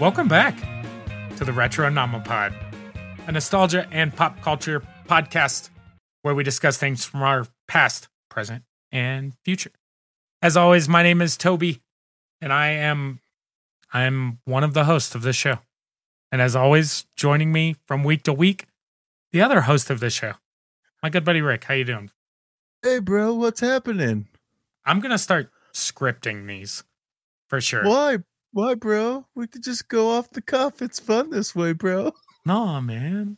Welcome back to the Retro Nomopod, a nostalgia and pop culture podcast where we discuss things from our past, present, and future. As always, my name is Toby, and I am I am one of the hosts of this show. And as always, joining me from week to week, the other host of this show, my good buddy Rick. How you doing? Hey, bro, what's happening? I'm gonna start scripting these for sure. Why? Why, bro? We could just go off the cuff. It's fun this way, bro. Nah, man.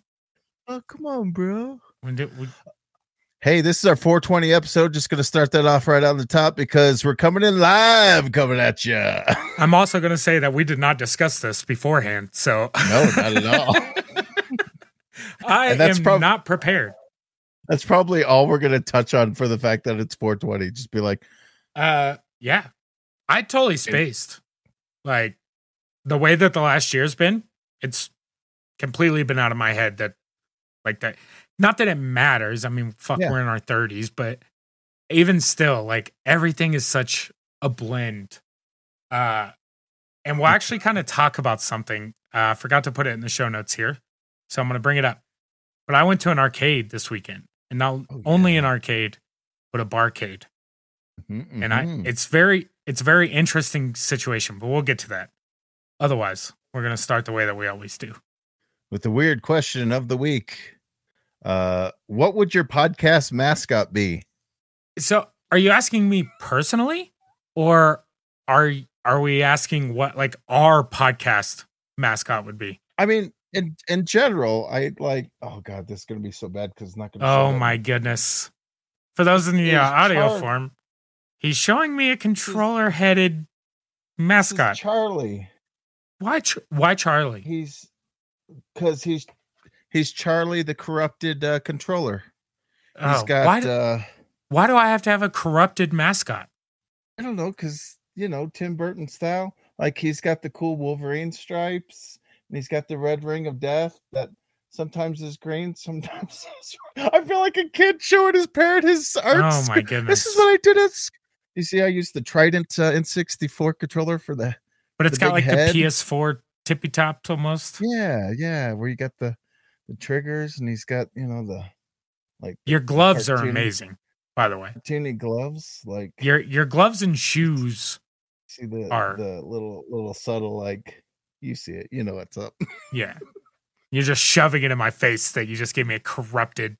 Oh, come on, bro. We do, we, Hey, this is our 420 episode. Just going to start that off right on the top because we're coming in live, coming at you. I'm also gonna say that we did not discuss this beforehand, so No, not at all. I And that's am prob- not prepared. That's probably all we're going to touch on for the fact that it's 420. Just be like, Uh, yeah, I totally spaced. Like the way that the last year's been, it's completely been out of my head that, like that. Not that it matters. I mean, fuck, Yeah. we're in our thirties, but even still, like everything is such a blend. Uh, and we'll actually kind of talk about something. Uh, I forgot to put it in the show notes here, so I'm going to bring it up. But I went to an arcade this weekend, and not Oh, only an arcade, but a barcade mm, and I mhm. it's very it's a very interesting situation, but we'll get to that. Otherwise, we're gonna start the way that we always do. with the weird question of the week. Uh, what would your podcast mascot be? So, are you asking me personally, or are are we asking what like our podcast mascot would be? I mean, in in general, I like. Oh god, this is gonna be so bad because it's not gonna. Oh my goodness! For those in the uh, audio form, he's showing me a controller-headed mascot. Charlie. why? Ch- why Charlie? He's because he's he's Charlie, the corrupted uh, controller. He's Oh, got. why? do- uh, why do I have to have a corrupted mascot? I don't know, because you know Tim Burton style. Like he's got the cool Wolverine stripes, and he's got the red ring of death that sometimes is green, sometimes. Is... I feel like a kid showing his parent his art. Oh my goodness! This is what I did at. You see, I used the Trident uh, N64 controller for the. But it's the got like head. the PS4 tippy top almost. Yeah, yeah, where you got the the triggers, and he's got you know the like Your gloves are amazing, by the way. Cartoony gloves, like Your your gloves and shoes. see the are- the little little subtle like you see it, you know what's up. Yeah. You're just shoving it in my face that you just gave me a corrupted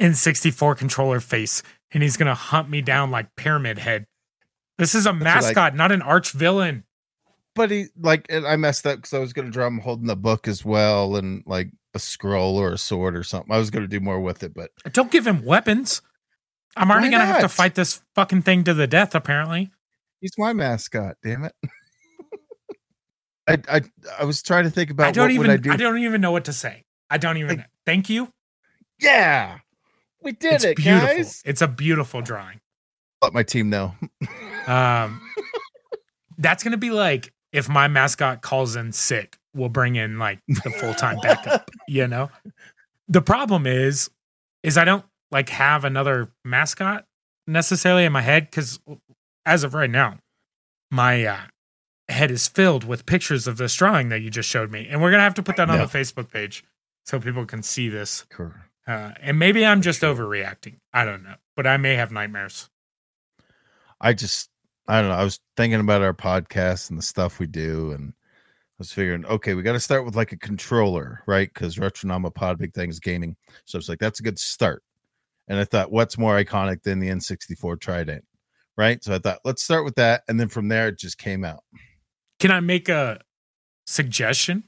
N64 controller face and he's going to hunt me down like Pyramid Head. This is a mascot, not an arch villain. but he like and I messed up because I was gonna draw him holding the book as well and like a scroll or a sword or something. I was gonna do more with it, but Don't give him weapons. I'm already going to have to fight this fucking thing to the death, apparently. he's my mascot. Damn it. I I I was trying to think about I don't what even would I do. I don't even know what to say. I don't even Like- Thank you. yeah, we did it's it, beautiful. guys. It's a beautiful drawing. Let my team know. Um, that's gonna be like if my mascot calls in sick, we'll bring in like the full time backup. You know, the problem is, is I don't like have another mascot necessarily in my head because as of right now, my uh, head is filled with pictures of this drawing that you just showed me, and we're gonna have to put that on Yeah. the Facebook page so people can see this. Correct. Uh, and maybe I'm just overreacting. I don't know, but I may have nightmares. I just I don't know. I was thinking about our podcast and the stuff we do, and I was figuring, okay, we got to start with like a controller, right? Because Retronama Pod big thing is gaming, so it's like that's a good start. And I thought, what's more iconic than the N64 Trident, right? So I thought, let's start with that, and then from there it just came out. Can I make a suggestion?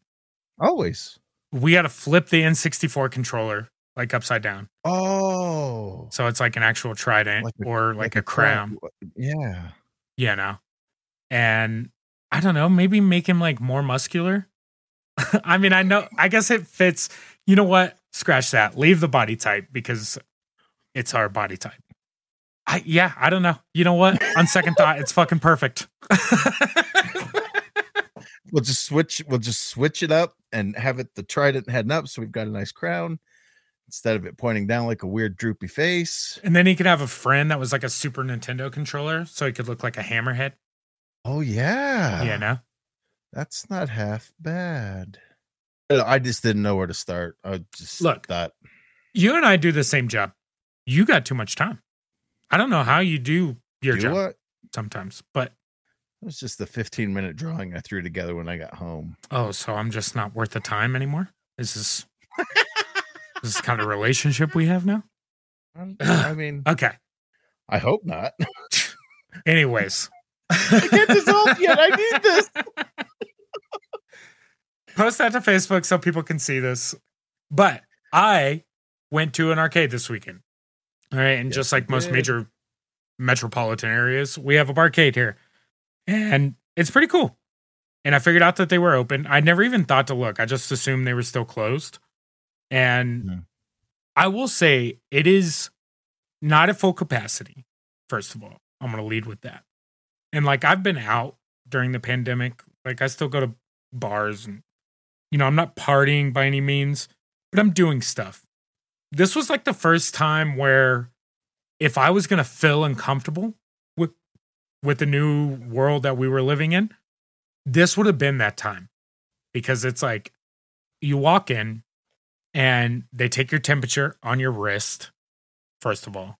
Always. We got to flip the N64 controller like upside down. Oh, So it's like an actual trident Like a- or like, a, crown. Yeah. You know. And I don't know, maybe make him like more muscular. I mean, I know, I guess it fits. You know what? Scratch that. Leave the body type because it's our body type. I, yeah, I don't know. You know what? On second thought, it's fucking perfect. We'll just switch. We'll just switch it up and have it the trident heading up, so we've got a nice crown instead of it pointing down like a weird droopy face. and then he could have a friend that was like a Super Nintendo controller, so he could look like a hammerhead. Oh yeah, you know? That's not half bad. I just didn't know where to start. I just Look. that You and I do the same job. You got too much time. I don't know how you do your you job what? sometimes, but It was just the 15 minute drawing I threw together when I got home. oh, so I'm just not worth the time anymore. Is this is this is kind of relationship we have now. Um, I mean, Okay. I hope not. Anyways, I can't dissolve yet. I need this. post that to Facebook so people can see this. But I went to an arcade this weekend. All right. And Yes, just like most did. major metropolitan areas, we have a barcade here. And it's pretty cool. And I figured out that they were open. I never even thought to look. I just assumed they were still closed. And Mhm. I will say it is not at full capacity, first of all. I'm going to lead with that. And like I've been out during the pandemic. Like I still go to bars and you know, I'm not partying by any means, but I'm doing stuff. This was like the first time where if I was going to feel uncomfortable with with the new world that we were living in, this would have been that time. Because it's like you walk in and they take your temperature on your wrist first of all.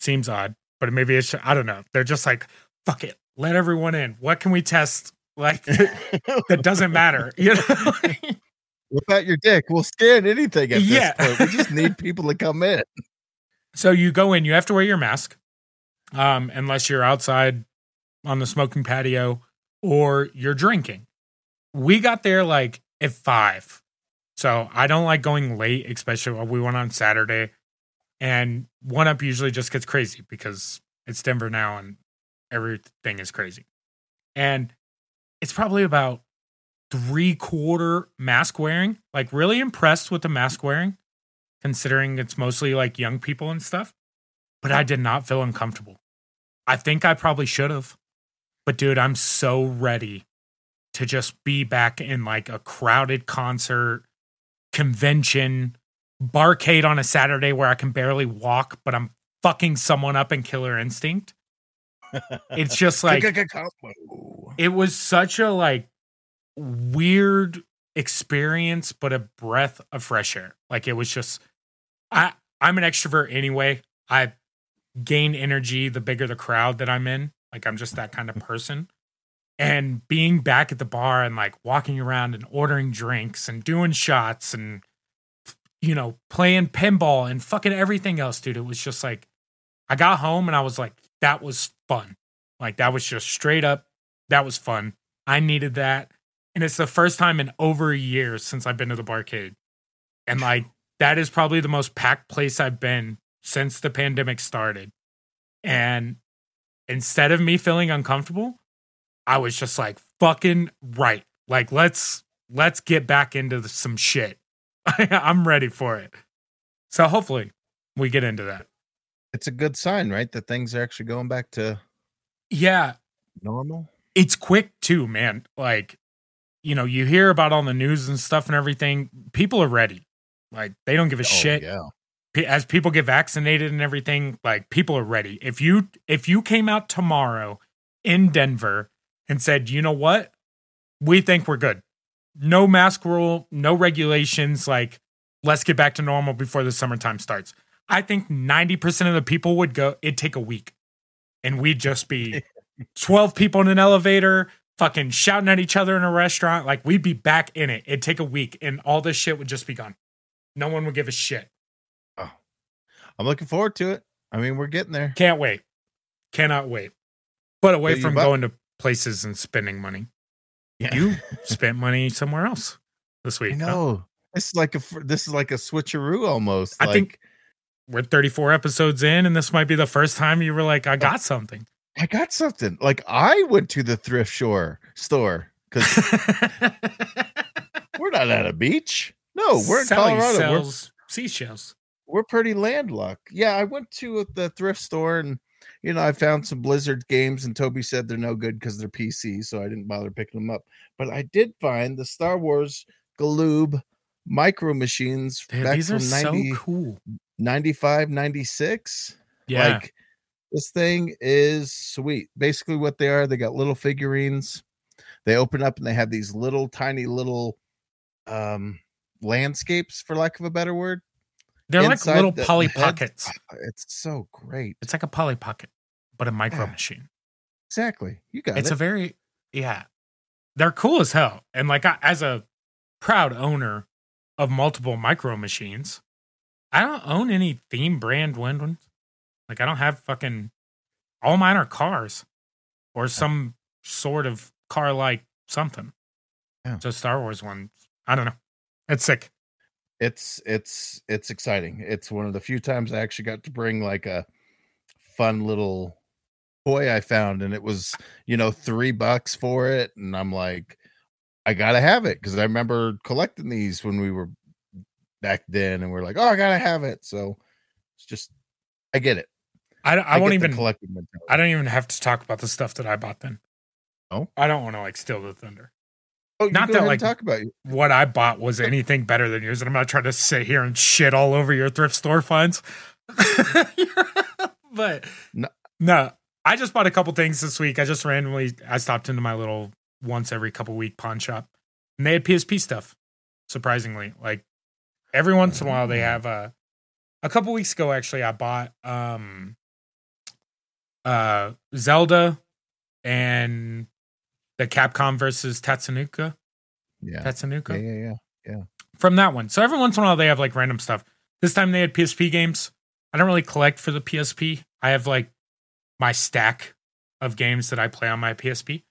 Seems odd, but maybe it's I don't know. They're just like fuck it, let everyone in. What can we test? Like that doesn't matter, you know? Whip out your dick. We'll scan anything at Yeah. this point. We just need people to come in. so you go in, you have to wear your mask, um, unless you're outside on the smoking patio or you're drinking. We got there like at five, so I don't like going late, especially when we went on Saturday. And one up usually just gets crazy because it's Denver now and everything is crazy. And it's probably about three quarter mask wearing. Like really impressed with the mask wearing, considering it's mostly like young people and stuff. But I did not feel uncomfortable. I think I probably should have. But dude, I'm so ready to just be back in like a crowded concert, convention, barcade on a Saturday where I can barely walk, but I'm fucking someone up in Killer Instinct. It's just like Combo. it was such a like weird experience but a breath of fresh air like it was just i i'm an extrovert anyway i gain energy the bigger the crowd that i'm in like i'm just that kind of person and being back at the bar and like walking around and ordering drinks and doing shots and you know playing pinball and fucking everything else dude it was just like i got home and i was like that was fun like that was just straight up that was fun. I needed that. And it's the first time in over a year since I've been to the barcade. And like that is probably the most packed place I've been since the pandemic started. And instead of me feeling uncomfortable, I was just like fucking right. Like let's let's get back into the, some shit. I'm ready for it. So hopefully we get into that. It's a good sign, right? That things are actually going back to Yeah, normal. it's quick too, man. Like, you know, you hear about all the news and stuff and everything. People are ready. Like, they don't give a Oh, shit. Yeah. As people get vaccinated and everything, like people are ready. If you if you came out tomorrow in Denver and said, "You know what? We think we're good. No mask rule, no regulations, like let's get back to normal before the summertime starts." I think 90% of the people would go, it'd take a week. And we'd just be 12 people in an elevator, fucking shouting at each other in a restaurant. Like we'd be back in it. It'd take a week and all this shit would just be gone. No one would give a shit. Oh, I'm looking forward to it. I mean, we're getting there. Can't wait. Cannot wait. But away from going to places and spending money, Yeah. you spent money somewhere else this week. huh? This is like a this is like a switcheroo almost. I like, think- We're 34 episodes in, and this might be the first time you were like, I got something. I got something. Like I went to the thrift shore store because we're not at a beach. No, we're in Sally Colorado. We're, sells seashells. we're pretty landlocked. Yeah, I went to the thrift store and you know I found some Blizzard games and Toby said they're no good because they're PC, so I didn't bother picking them up. But I did find the Star Wars Galoob micro machines Dude, back these are from 90, so cool. 95, 96. Yeah. Like this thing is sweet. Basically, what they are, they got little figurines. they open up and they have these little tiny little um landscapes for lack of a better word They're like little the- Polly. Pockets. Uh, it's so great It's like a Polly Pocket, but a micro Yeah. machine. exactly you got It's it a very yeah. They're cool as hell. And like I, as a proud owner of multiple micro machines, I don't own any theme brand wind ones. Like I don't have fucking all mine are cars or some sort of car like something. Yeah. So Star Wars one. I don't know. It's sick. It's it's it's exciting it's one of the few times i actually got to bring like a fun little toy i found and it was you know three bucks for it and i'm like i gotta have it because i remember collecting these when we were back then and we're like oh i gotta have it so it's just i get it I, don't- I, won't even collecting mentality. I don't even have to talk about the stuff that I bought then. Oh? I don't want to like steal the thunder. Oh, not that, like- talk about you what I bought was anything better than yours, and I'm not trying to sit here and shit all over your thrift store finds. but No. no. I just bought a couple things this week. I just randomly I stopped into my little once every couple week pawn shop, and they had PSP stuff. Surprisingly, like every once in a while, they Oh. have a. A couple weeks ago, actually, I bought um, uh, Zelda and the Capcom versus Tatsunoko. yeah Tatsunoko yeah yeah yeah from that one. So every once in a while they have like random stuff. This time they had PSP games. I don't really collect for the PSP. I have like my stack of games that I play on my PSP.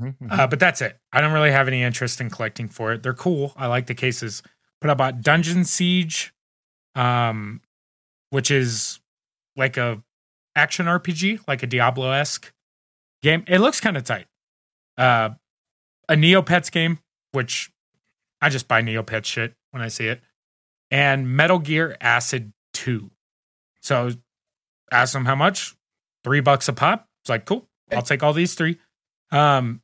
Mhm, mhm. Uh, but that's it. I don't really have any interest in collecting for it. They're cool. I like the cases. But I bought Dungeon Siege, um, which is like a action RPG, like a Diablo esque game. It looks kind of tight. Uh, a Neopets game, which I just buy Neopets shit when I see it, and Metal Gear Acid Two. So ask them how much, three bucks a pop. It's like cool. I'll take all these three. Um,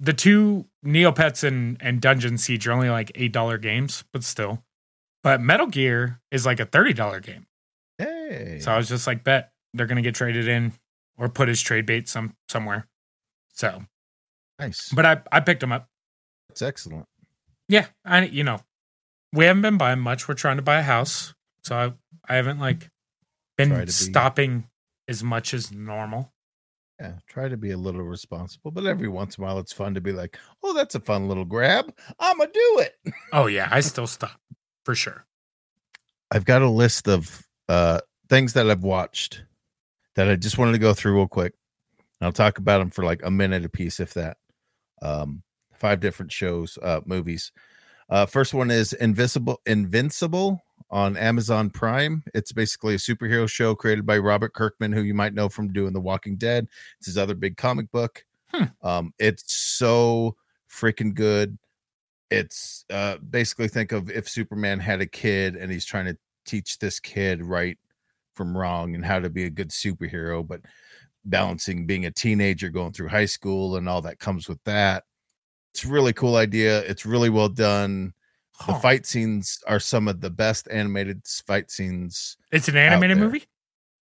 the two Neopets and and Dungeon Siege are only like eight dollar games, but still. But Metal Gear is like a thirty dollar game. hey So I was just like, bet they're gonna get traded in or put as trade bait some somewhere. So, nice but I I picked them up. that's excellent Yeah, I you know, we haven't been buying much. We're trying to buy a house, so I I haven't like been be- stopping as much as normal. Yeah, try to be a little responsible, but every once in a while it's fun to be like, "Oh, that's a fun little grab. I'ma do it." Oh yeah, I still stop for sure. I've got a list of uh things that I've watched that I just wanted to go through real quick. I'll talk about them for like a minute a piece, if that. Um, five different shows, uh, movies. Uh, first one is Invisible, Invincible on Amazon Prime. It's basically a superhero show created by Robert Kirkman, who you might know from doing The Walking Dead. It's his other big comic book. Hmm. Um, it's so freaking good. It's uh, basically think of if Superman had a kid and he's trying to teach this kid right from wrong and how to be a good superhero, but balancing being a teenager going through high school and all that comes with that. It's a really cool idea. It's really well done. The fight scenes are some of the best animated fight scenes. It's an animated movie.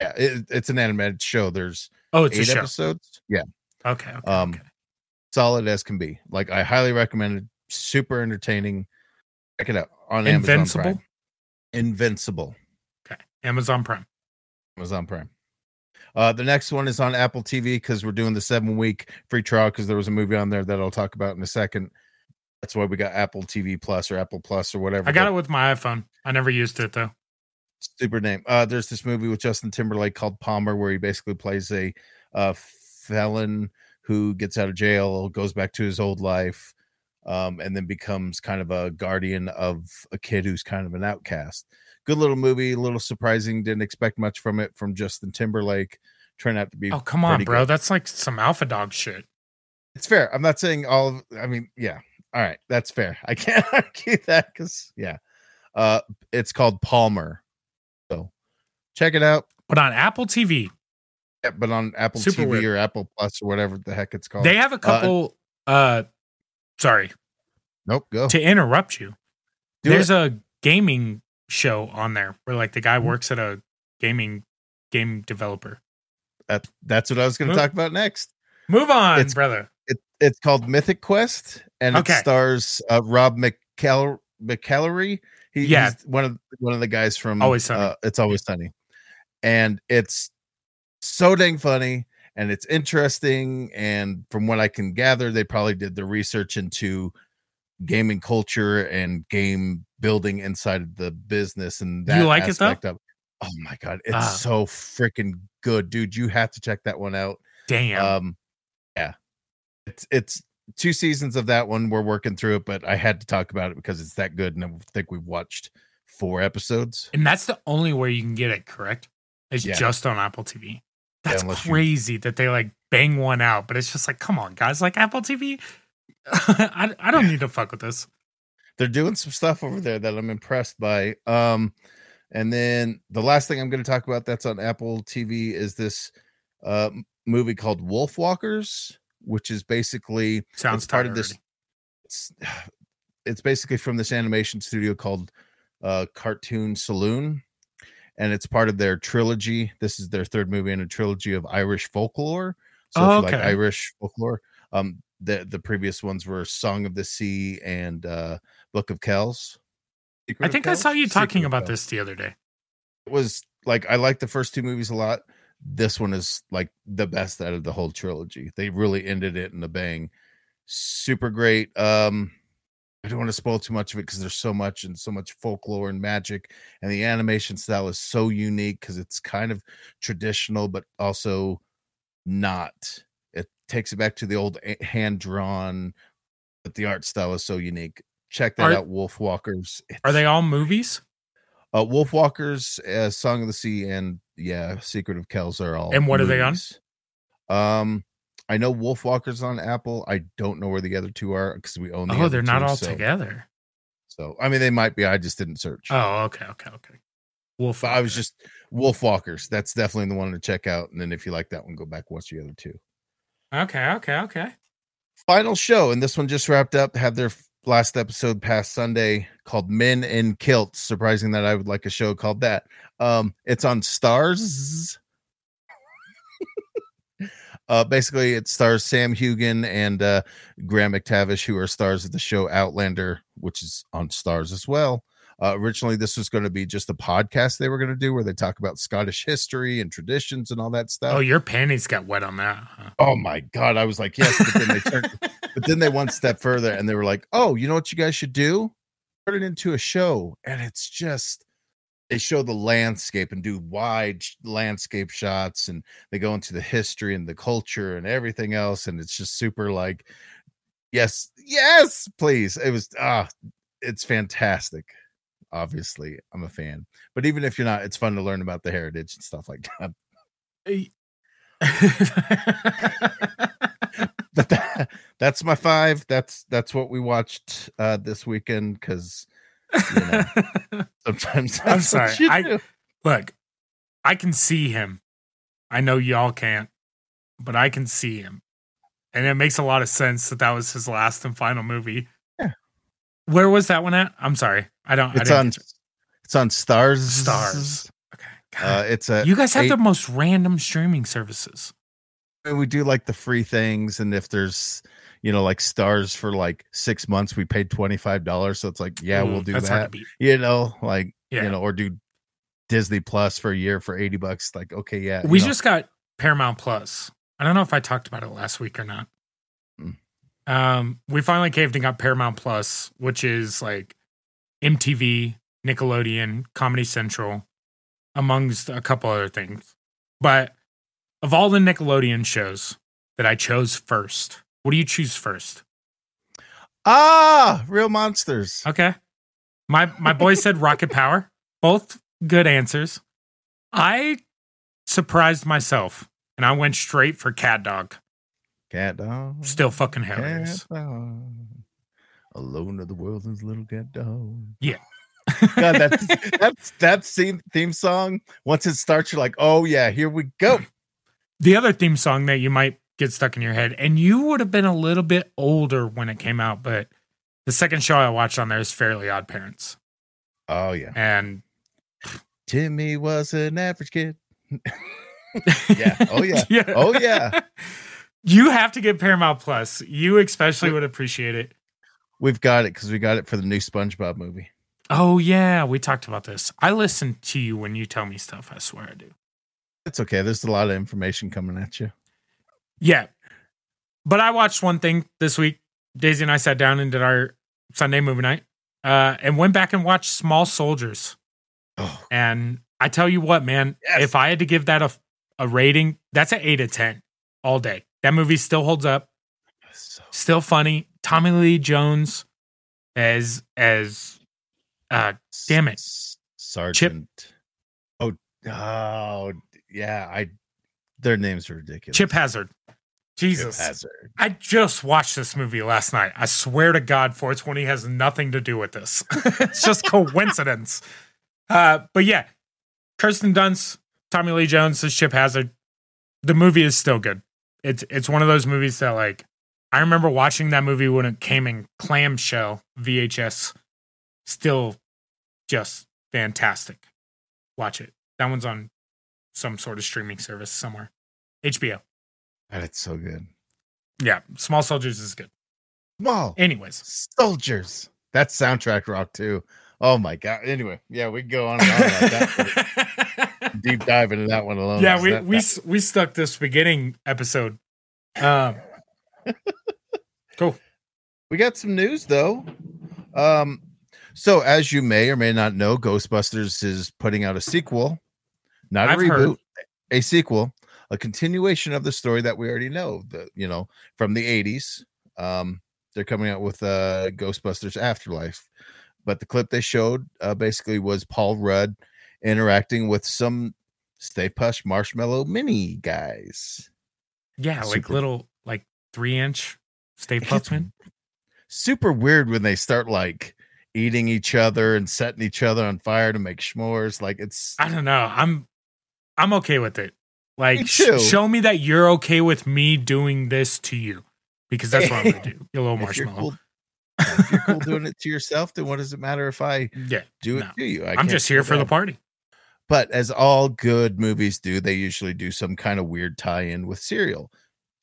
Yeah, it, it's an animated show. There's Oh, it's a eight show. episodes. Yeah, Okay. okay, Um, okay. solid as can be. Like I highly recommend it. Super entertaining. Check it out on Amazon Invincible. Prime. Invincible. Okay. Amazon Prime. Amazon Prime. Uh, the next one is on Apple TV because we're doing the seven week free trial because there was a movie on there that I'll talk about in a second. That's why we got Apple TV Plus or Apple Plus or whatever. I got it with my iPhone. I never used it though. Stupid name. Uh, there's this movie with Justin Timberlake called Palmer where he basically plays a uh, felon who gets out of jail, goes back to his old life, um, and then becomes kind of a guardian of a kid who's kind of an outcast. Good little movie, a little surprising. Didn't expect much from it from Justin Timberlake. Turned out to be Oh come on, bro. good. That's like some alpha dog shit. It's fair. I'm not saying all. Of, I mean, yeah. All right, that's fair. I can't argue that because yeah, uh, it's called Palmer. So check it out. But on Apple TV, Yeah, but on Apple Super TV weird. or Apple Plus or whatever the heck it's called. they have a couple. Uh, sorry nope. Go. to interrupt you. Do There's it. a gaming show on there where like the guy Mhm. works at a gaming game developer. That, that's what I was going to talk about next. Move on, It's- brother. it, it's called Mythic Quest, and Okay. it stars uh, Rob McCall- McElhenney. He, Yeah. he's one of one of the guys from Always Sunny. Uh, it's always sunny, and it's so dang funny and it's interesting. And from what I can gather, they probably did the research into gaming culture and game building inside of the business and You that like it, though? aspect of. Oh my god, it's Ah. so freaking good, dude! You have to check that one out. Damn. Um, yeah, it's it's two seasons of that one. We're working through it, but I had to talk about it because it's that good, and I think we've watched four episodes. and that's the only way you can get it, correct? It's Yeah. just on Apple TV. That's you- crazy that they like bang one out, but it's just like, come on, guys, like Apple TV. I, I don't need to fuck with this. They're doing some stuff over there that I'm impressed by. Um, and then the last thing I'm going to talk about that's on Apple TV is this uh movie called Wolf Walkers, which is basically Sounds it's part of this it's, it's basically from this animation studio called uh cartoon saloon and it's part of their trilogy this is their third movie in a trilogy of irish folklore so Oh, if you like irish folklore um the the previous ones were song of the sea and uh book of kells Secret I think I Kells? saw you talking of about this the other day. it was like I like the first two movies a lot. This one is like the best out of the whole trilogy. They really ended it in a bang. Super great. Um I don't want to spoil too much of it because there's so much and so much folklore and magic, and the animation style is so unique because it's kind of traditional, but also not. Takes it back to the old hand drawn, but the art style is so unique. Check that Are- out, Wolf Walkers. Are they all movies? uh, Wolf Walkers, uh, Song of the Sea, and yeah, Secret of Kells are all. And what are they on? Um, I know Wolf Walkers on Apple. I don't know where the other two are because we own. The Oh, they're not two, all so, together. So I mean, they might be. I just didn't search. Oh, okay, okay, okay. Wolf. I was just Wolf Walkers. That's definitely the one to check out. And then if you like that one, go back and watch the other two. Okay, okay, okay. Final show, and this one just wrapped up. Had their last episode past Sunday called Men in Kilts. Surprising that I would like a show called that. Um, it's on Starz. uh, basically, it stars Sam Heughan and uh, Graham McTavish, who are stars of the show Outlander, which is on Starz as well. Uh, originally, this was going to be just a podcast they were going to do where they talk about Scottish history and traditions and all that stuff. Oh, your panties got wet on that. Huh? Oh my god, I was like, yes, but then they turned but then they went step further and they were like, "Oh, you know what you guys should do? Turn it into a show." And it's just they show the landscape and do wide landscape shots and they go into the history and the culture and everything else and it's just super like yes, yes, please. It was ah it's fantastic. Obviously, I'm a fan. But even if you're not, it's fun to learn about the heritage and stuff like that. but that, that's my five. That's that's what we watched uh this weekend because you know, sometimes I'm sorry, I- do. Look, I can see him. I know y'all can't, but I can see him. And it makes a lot of sense that that was his last and final movie. Yeah. Where was that one at? I'm sorry. I don't. I it's didn't on it's on Starz Starz. Okay. uh it's a you guys have eight- the most random streaming services. and we do like the free things and if there's you know like Starz for like six months we paid $25 so it's like yeah we'll do that's hard to that you know like Yeah. you know or do disney plus for a year for 80 bucks like okay yeah we you know. just got Paramount Plus. I don't know if I talked about it last week or not. Mm. Um, we finally caved and got Paramount Plus, which is like MTV, Nickelodeon, Comedy Central, amongst a couple other things. But of all the Nickelodeon shows that I chose first, what do you choose first? ah real monsters Okay. My my boy said Rocket Power. Both good answers. I surprised myself and I went straight for Cat Dog. cat dog Still fucking hilarious. Cat dog. Alone of the world is little cat dog. Yeah. God, that's that's that theme theme song. Once it starts, you're like, oh yeah, here we go. the other theme song that you might get stuck in your head, and you would have been a little bit older when it came out, but the second show I watched on there is Fairly Odd Parents. Oh yeah. And Timmy was an average kid. yeah. Oh yeah. Oh yeah. You have to get Paramount Plus. You especially would appreciate it. We've got it because we got it for the new SpongeBob movie. Oh yeah, we talked about this. I listen to you when you tell me stuff. I swear I do. It's okay. There's a lot of information coming at you. Yeah, but I watched one thing this week. Daisy and I sat down and did our Sunday movie night, uh, and went back and watched Small Soldiers. Oh, And I tell you what, man, Yes. if I had to give that a, a rating, that's an eight of 10 all day. That movie still holds up, so still funny. Tommy Lee Jones as, as, uh, Damn it. Sergeant. Oh, oh, yeah. I. Their names are ridiculous. Chip Hazard. Jesus Chip. Hazard. I just watched this movie last night. I swear to God, 420 has nothing to do with this. it's just coincidence. Uh, but yeah, Kirsten Dunst, Tommy Lee Jones as Chip Hazard. The movie is still good. It's it's one of those movies that like I remember watching that movie when it came in clamshell VHS. Still just fantastic. Watch it. That one's on some sort of streaming service somewhere. HBO. It's so good. Yeah, Small Soldiers is good. Small Anyways, soldiers. That's soundtrack rock too. Oh my god. Anyway, yeah, we can go on and on about that. Deep dive into that one alone. yeah, we that- we s- we stuck this beginning episode. Um. We got some news though. Um, so as you may or may not know, Ghostbusters is putting out a sequel, not a I've heard. reboot, a sequel, a continuation of the story that we already know. The you know from the eighties. Um, they're coming out with uh Ghostbusters Afterlife, but the clip they showed uh, basically was Paul Rudd interacting with some Stay Puft Marshmallow Mini guys. Yeah, like little like three inch Stay It Puft Man. Super weird when they start like eating each other and setting each other on fire to make s'mores. Like it's I don't know. I'm I'm okay with it. Like sh- show me that you're okay with me doing this to you because that's what I'm gonna do. You little if you're marshmallow. cool, if you're cool doing it to yourself, then what does it matter if I Yeah, do it No. to you? I I'm just here for the party. But as all good movies do, they usually do some kind of weird tie-in with cereal.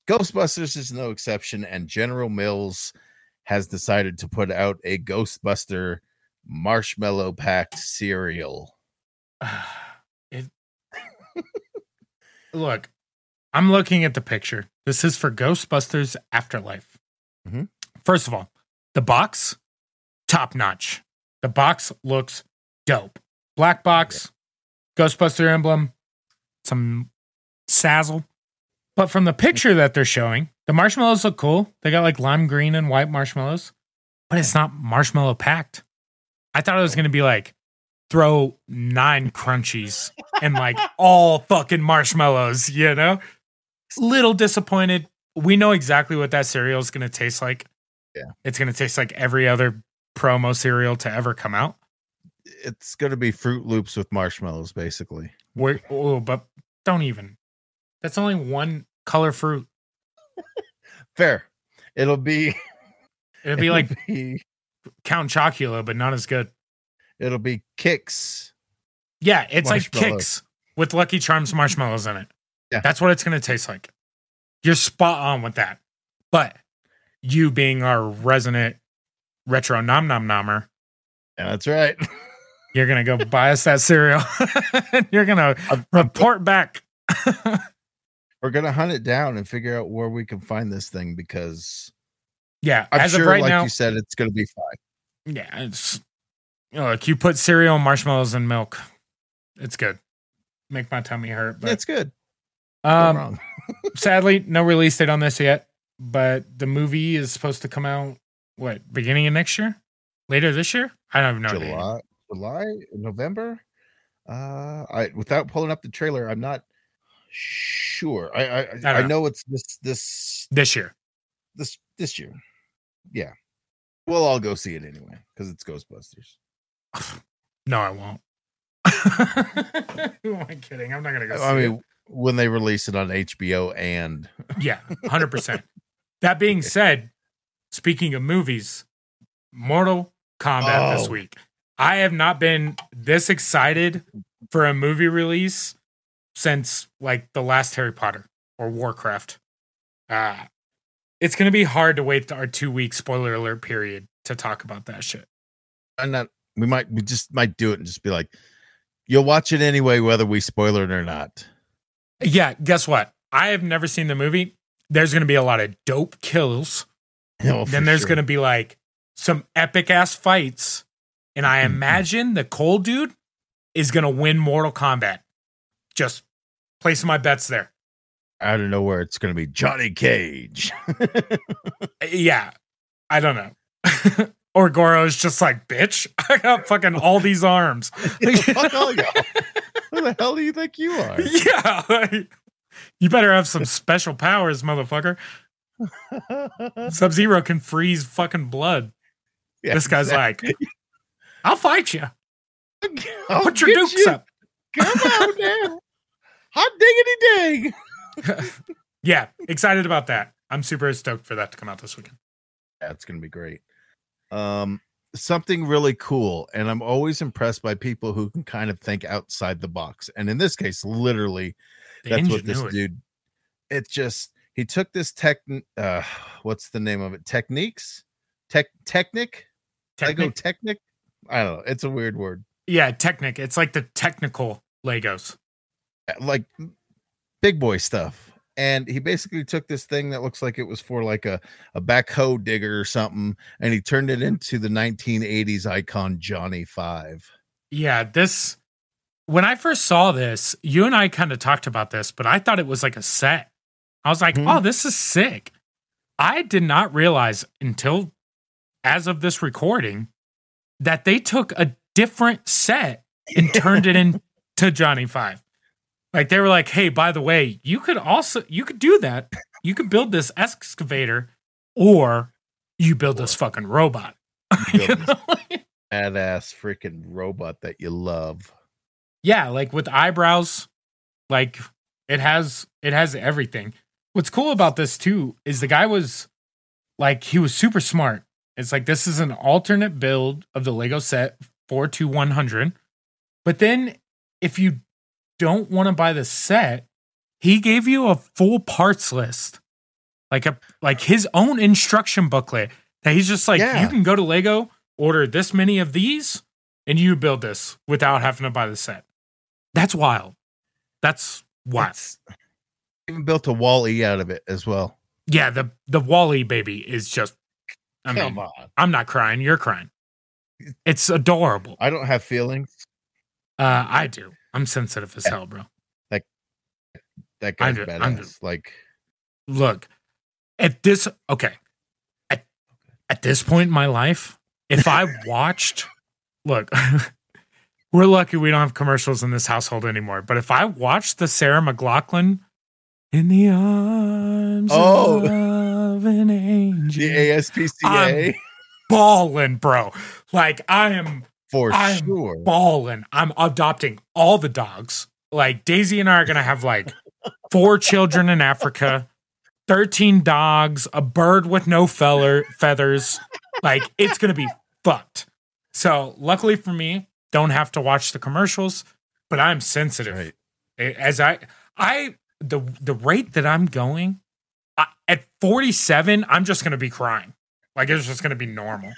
Ghostbusters is no exception, and General Mills has decided to put out a Ghostbuster marshmallow packed cereal. it, look, I'm looking at the picture. This is for Ghostbusters Afterlife. Mhm. First of all, the box, top notch. The box looks dope. Black box, Ghostbuster emblem, some sazzle. But from the picture that they're showing, the marshmallows look cool. They got like lime green and white marshmallows, but it's not marshmallow packed. I thought it was going to be like throw nine crunchies and like all fucking marshmallows, you know? Little disappointed. We know exactly what that cereal is going to taste like. Yeah. It's going to taste like every other promo cereal to ever come out. It's going to be Froot Loops with marshmallows, basically. We're, oh, but don't even. That's only one color fruit. Fair. It'll be It'll be like be, Count Chocula, but not as good. it'll be Kix. Yeah, it's like Kix with Lucky Charms marshmallows in it. Yeah. That's what it's going to taste like. You're spot on with that. But you being our resident retro nom nom nommer, Yeah, that's right. you're going to go buy us that cereal. and you're going to report back. We're gonna hunt it down and figure out where we can find this thing because yeah, I'm as sure, of right like now, you said, it's gonna be fine. yeah, it's you know, like you put cereal, marshmallows, and milk. It's good. Make my tummy hurt. But It's good. Um, wrong. sadly, no release date on this yet. But the movie is supposed to come out what beginning of next year, later this year. I don't even know. July, July, November. Uh, I without pulling up the trailer, I'm not sure. I I, don't I know. know it's this this This year. this this year. Yeah, we'll all go see it anyway because it's Ghostbusters. No, I won't. Who am I kidding? I'm not gonna go. See I it. mean, when they release it on HBO and Yeah, hundred percent. That being said, speaking of movies, Mortal Kombat this Oh. week. I have not been this excited for a movie release since like the last Harry Potter or Warcraft. uh, it's gonna be hard to wait our two week spoiler alert period to talk about that shit. I'm not. We might. We just might do it and just be like, you'll watch it anyway, whether we spoil it or not. Yeah, guess what? I have never seen the movie. There's gonna be a lot of dope kills. No, then there's sure. gonna be like some epic ass fights. And I Mhm. imagine the cold dude is gonna win Mortal Kombat. Just placing my bets there. I don't know where It's going to be Johnny Cage. Yeah, I don't know. or Goro's just like, bitch, I got fucking all these arms. Fuck all y'all. Who the hell do you think you are? yeah, like, you better have some special powers, motherfucker. Sub Zero can freeze fucking blood. Yeah, this guy's exactly. like, I'll fight you. I'll Put your dukes you. up. Come on now. Hot diggity dig. yeah, excited about that. I'm super stoked for that to come out this weekend. That's gonna be great. Um, something really cool, and I'm always impressed by people who can kind of think outside the box. And in this case, literally, The that's what this dude. It just he took this tech. Uh, what's the name of it? Techniques. Tech technic. Lego Technic- technic. I don't know. It's a weird word. yeah, Technic. It's like the technical Legos. Like big boy stuff. And he basically took this thing that looks like it was for like a, a backhoe digger or something, and he turned it into the 1980s icon Johnny Five. Yeah, this when I first saw this, you and I kind of talked about this, but I thought it was like a set. I was like, Mhm. "Oh, this is sick." I did not realize until as of this recording that they took a different set and turned it into Johnny 5. Like they were like, "Hey, by the way, you could also you could do that. You could build this excavator or you build this fucking robot." You You build this know? badass freaking robot that you love. yeah like with eyebrows like it has it has everything what's cool about this too is the guy was like he was super smart it's like this is an alternate build of the lego set 4 to 100 but then if you don't want to buy the set he gave you a full parts list like a like his own instruction booklet that he's just like Yeah. you can go to lego order this many of these and you build this without having to buy the set that's wild. That's wild. It's- even built a wall E out of it as well. yeah, the the WALL-E baby is just. I mean, Come on. I'm not crying. You're crying. It's adorable. I don't have feelings. Uh, I do. I'm sensitive as hell, bro. That I guy's do- I do. badass. Like Look, at this okay, at at this point in my life, if I watched, look, we're lucky we don't have commercials in this household anymore. But if I watched the Sarah McLachlan in the arms Oh. of an angel, the ASPCA bawling, bro. Like I am for I'm sure. bawling. I'm adopting all the dogs. Like Daisy and I are gonna have like four children in Africa, 13 dogs, a bird with no feather feathers. Like it's gonna be fucked. So luckily for me, don't have to watch the commercials, but I'm sensitive. Right. As I I the the rate that I'm going I, at 47, I'm just gonna be crying. Like it's just gonna be normal.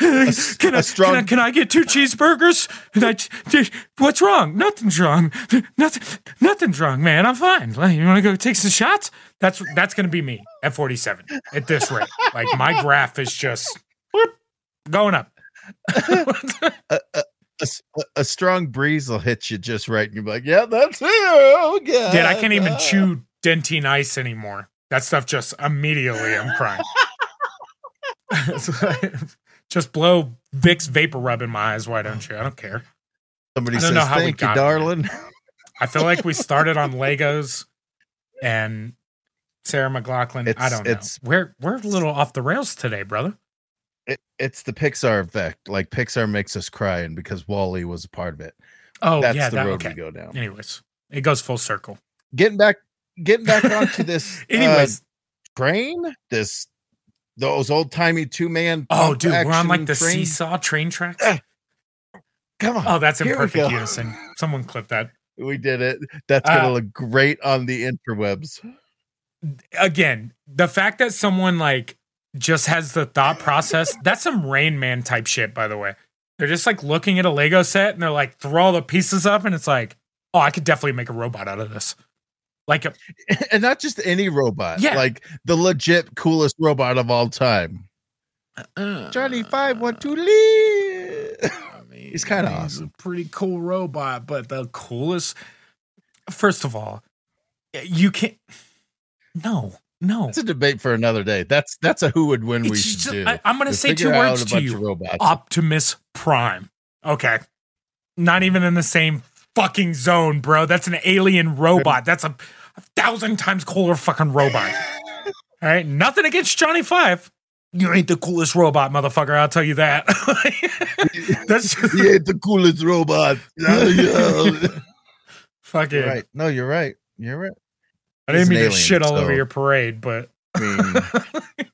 S- can, I, a strong- can I can I get two cheeseburgers? And what's wrong? Nothing's wrong. Nothing nothing's wrong, man. I'm fine. You want to go take some shots? That's that's gonna be me at 47 at this rate. Like my graph is just going up. A strong breeze will hit you just right, and you're like, "Yeah, that's it." Oh, God. Dude, I can't even chew Dentyne Ice anymore. That stuff just immediately I'm crying. It's just blow Vicks vapor rub in my eyes. Why don't you? I don't care. Somebody I don't says, know how we "Thank you, got there." darling." I feel like we started on Legos and Sarah McLachlan. I don't know. it's- we're we're a little off the rails today, brother. It, it's the Pixar effect. Like Pixar makes us cry, and because WALL-E was a part of it, Oh that's yeah, the that, road okay. we go down. Anyways, it goes full circle. Getting back, getting back onto this. Anyways, uh, train. This those old timey two man. oh dude, we're on like the seesaw train tracks. Come on, Oh, that's in perfect unison. Someone clip that. we did it. That's Uh, gonna look great on the interwebs. again, the fact that someone like just has the thought process, that's some Rain Man type shit, by the way. They're just like looking at a Lego set and they're like, throw all the pieces up, and it's like, oh, I could definitely make a robot out of this. Like, a, and not just any robot, Yeah. like the legit coolest robot of all time. uh, Johnny Five One Two Lee. I mean, He's kinda He's awesome. a pretty cool robot, but the coolest. First of all, you can't. No, no. it's a debate for another day. That's that's a who would win we It's should just- do. I, am going to To say two words to you of robots. Optimus Prime. Okay. Not even in the same fucking zone, bro. That's an alien robot. That's a, a thousand times cooler fucking robot. All right. Nothing against Johnny Five. You ain't the coolest robot, motherfucker. I'll tell you that. That's he ain't the coolest robot. Yeah, yeah. right. No, you're right. You're right. I didn't He's mean an to alien, shit all over your parade, but I mean,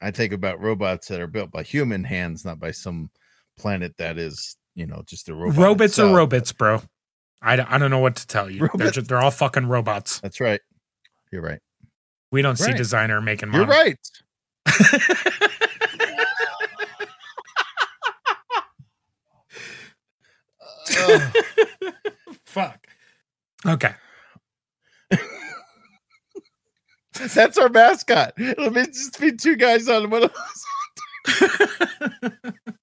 I think about robots that are built by human hands, not by some planet that is, you know, just the robot. robots itself. are robots, bro. I, I don't know what to tell you. They're, just, they're all fucking robots. That's right. You're right. We don't see designer making You're right. Ugh. Fuck. Okay. that's our mascot. Let me just be two guys on one of those.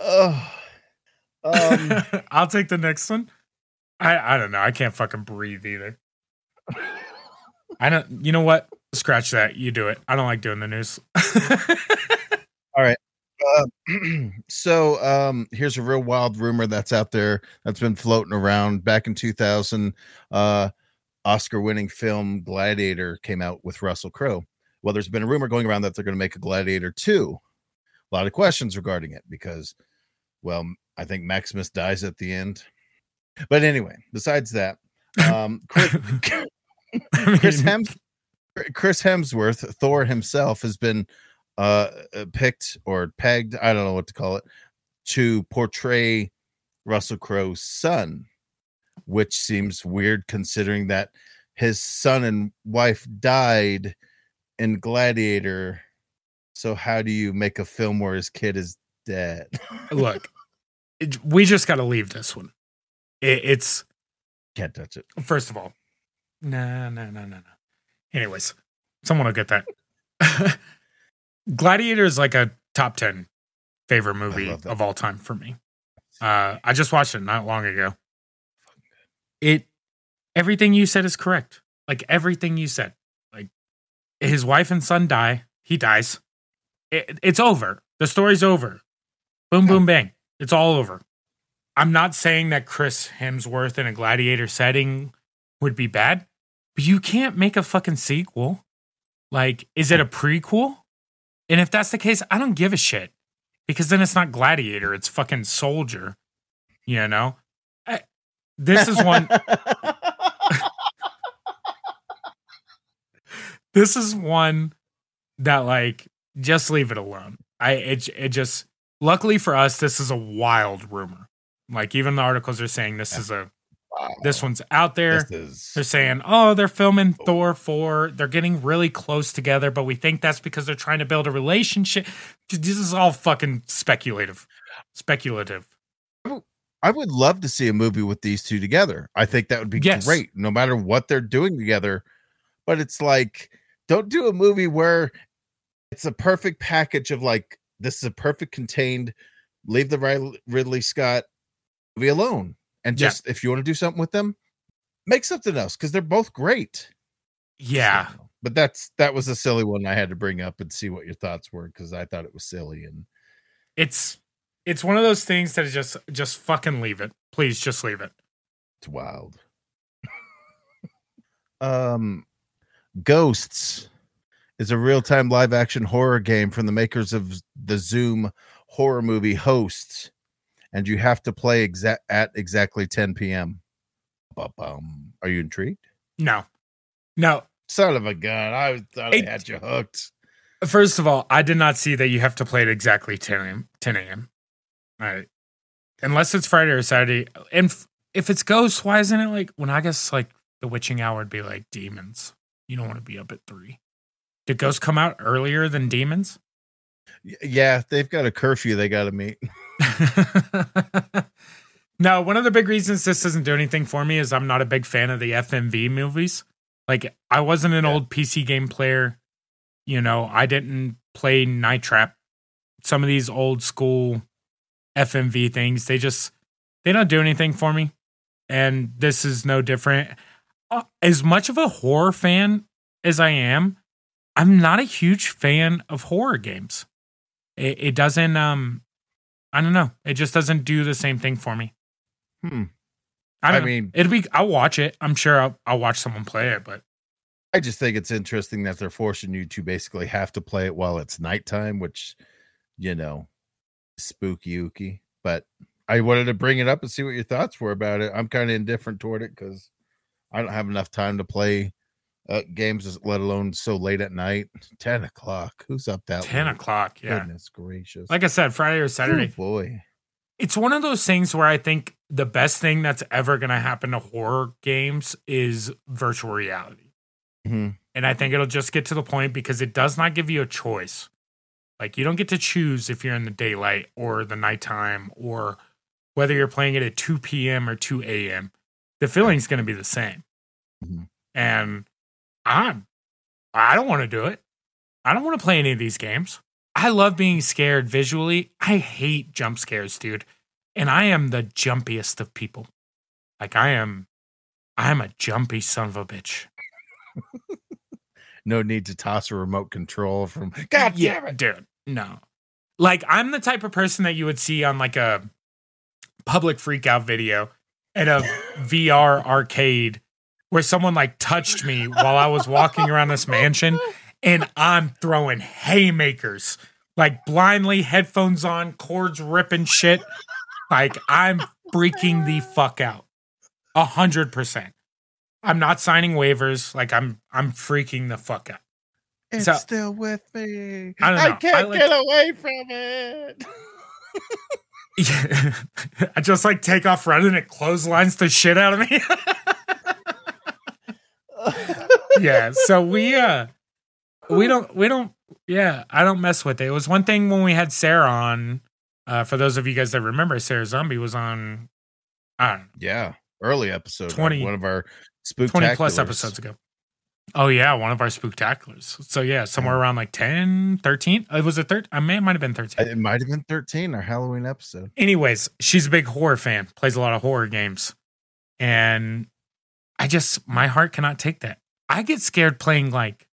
Oh. Um, I'll take the next one. I I don't know. I can't fucking breathe either. I don't. You know what? Scratch that. You do it. I don't like doing the news. All right. Uh, so um here's a real wild rumor that's out there that's been floating around back in 2000 uh oscar winning film gladiator came out with russell crowe well there's been a rumor going around that they're going to make a gladiator 2 a lot of questions regarding it because well i think maximus dies at the end. But anyway besides that um chris, chris, chris hemsworth thor himself has been uh uh, picked or pegged i don't know what to call it to portray russell crowe's son which seems weird considering that his son and wife died in gladiator. So how do you make a film where his kid is dead look, it- we just got to leave this one. It, it's can't touch it first of all, no, no, no, no, no. Anyways, someone will get that. Gladiator is like a top ten favorite movie of all time for me. Uh, I just watched it not long ago. It everything you said is correct. Like everything you said. Like his wife and son die. He dies. It, it's over. The story's over. Boom, boom, bang. It's all over. I'm not saying that Chris Hemsworth in a gladiator setting would be bad, but you can't make a fucking sequel. Like, is it a prequel? And if that's the case, I don't give a shit because then it's not gladiator, it's fucking soldier. You know? I, this is one. this is one that like just leave it alone. I it it just luckily for us this is a wild rumor. Like even the articles are saying this is a Wow. this one's out there. This is They're saying, "Oh, they're filming oh. Thor 4. They're getting really close together, but we think that's because they're trying to build a relationship." This is all fucking speculative. Speculative. I would love to see a movie with these two together. I think that would be Yes. great, no matter what they're doing together. But it's like, don't do a movie where it's a perfect package of like, this is a perfect contained, leave the Ridley Scott movie alone. And Yeah. just, if you want to do something with them, make something else because they're both great. Yeah. So, but that's, that was a silly one I had to bring up and see what your thoughts were because I thought it was silly. And It's it's one of those things that is just just fucking leave it. Please just leave it. It's wild. um, Ghosts is a real-time live-action horror game from the makers of the Zoom horror movie Hosts, and you have to play exa- at exactly 10 p.m. Ba-bum. Are you intrigued? No. No. Son of a gun! I thought It- I had you hooked. First of all, I did not see that you have to play at exactly 10 a.m. 10 a.m. All right. Unless it's Friday or Saturday. And f- if it's Ghost, why isn't it like when I guess like the witching hour would be like demons. You don't want to be up at three. Did ghosts come out earlier than demons? Yeah, they've got a curfew they got to meet. no, one of the big reasons this doesn't do anything for me is I'm not a big fan of the FMV movies. Like, I wasn't an Yeah. old PC game player. You know, I didn't play Night Trap. Some of these old school FMV things, they just they don't do anything for me. And this is no different. Uh, As much of a horror fan as I am, I'm not a huge fan of horror games. It, it doesn't um I don't know. It just doesn't do the same thing for me. Hmm. I, I mean- it'll be. I'll watch it. I'm sure I'll, I'll watch someone play it. But I just think it's interesting that they're forcing you to basically have to play it while it's nighttime, which, you know, spooky ooky. But I wanted to bring it up and see what your thoughts were about it. I'm kind of indifferent toward it because I don't have enough time to play uh, games, let alone so late at night. 10 o'clock. Who's up that ten late? o'clock. Yeah. Goodness gracious. Like I said, Friday or Oh, Saturday. boy. It's one of those things where I think the best thing that's ever going to happen to horror games is virtual reality. Mhm. And I think it'll just get to the point because it does not give you a choice. Like you don't get to choose if you're in the daylight or the nighttime or whether you're playing it at 2 p.m. or 2 a.m. The feeling's going to be the same. Mhm. And I'm, I don't want to do it. I don't want to play any of these games. I love being scared visually. I hate jump scares, dude. And I am the jumpiest of people. Like I am, I'm a jumpy son of a bitch. No need to toss a remote control from God yeah, damn it. dude. No. Like I'm the type of person that you would see on like a public freakout video at a VR arcade where someone like touched me while I was walking around this mansion and I'm throwing haymakers like blindly headphones on, cords ripping shit. Like I'm freaking the fuck out. A hundred percent. I'm not signing waivers. Like I'm I'm freaking the fuck out. It's So- still with me. I don't know. I can't like- get away from it. Yeah. I just like take off running and it clotheslines the shit out of me. yeah. So we uh we don't we don't yeah, I don't mess with it. It was one thing when we had Sarah on. Uh for those of you guys that remember, Sarah Zombie was on I don't know, yeah, early episode. 20 one of our spooktaculars. 20 plus episodes ago. Oh yeah, one of our spooktaculars. So yeah, somewhere around like 10, 13. It was a third I may it might have been 13. It might have been 13, our Halloween episode. anyways, she's a big horror fan, plays a lot of horror games. And I just, my heart cannot take that. I get scared playing like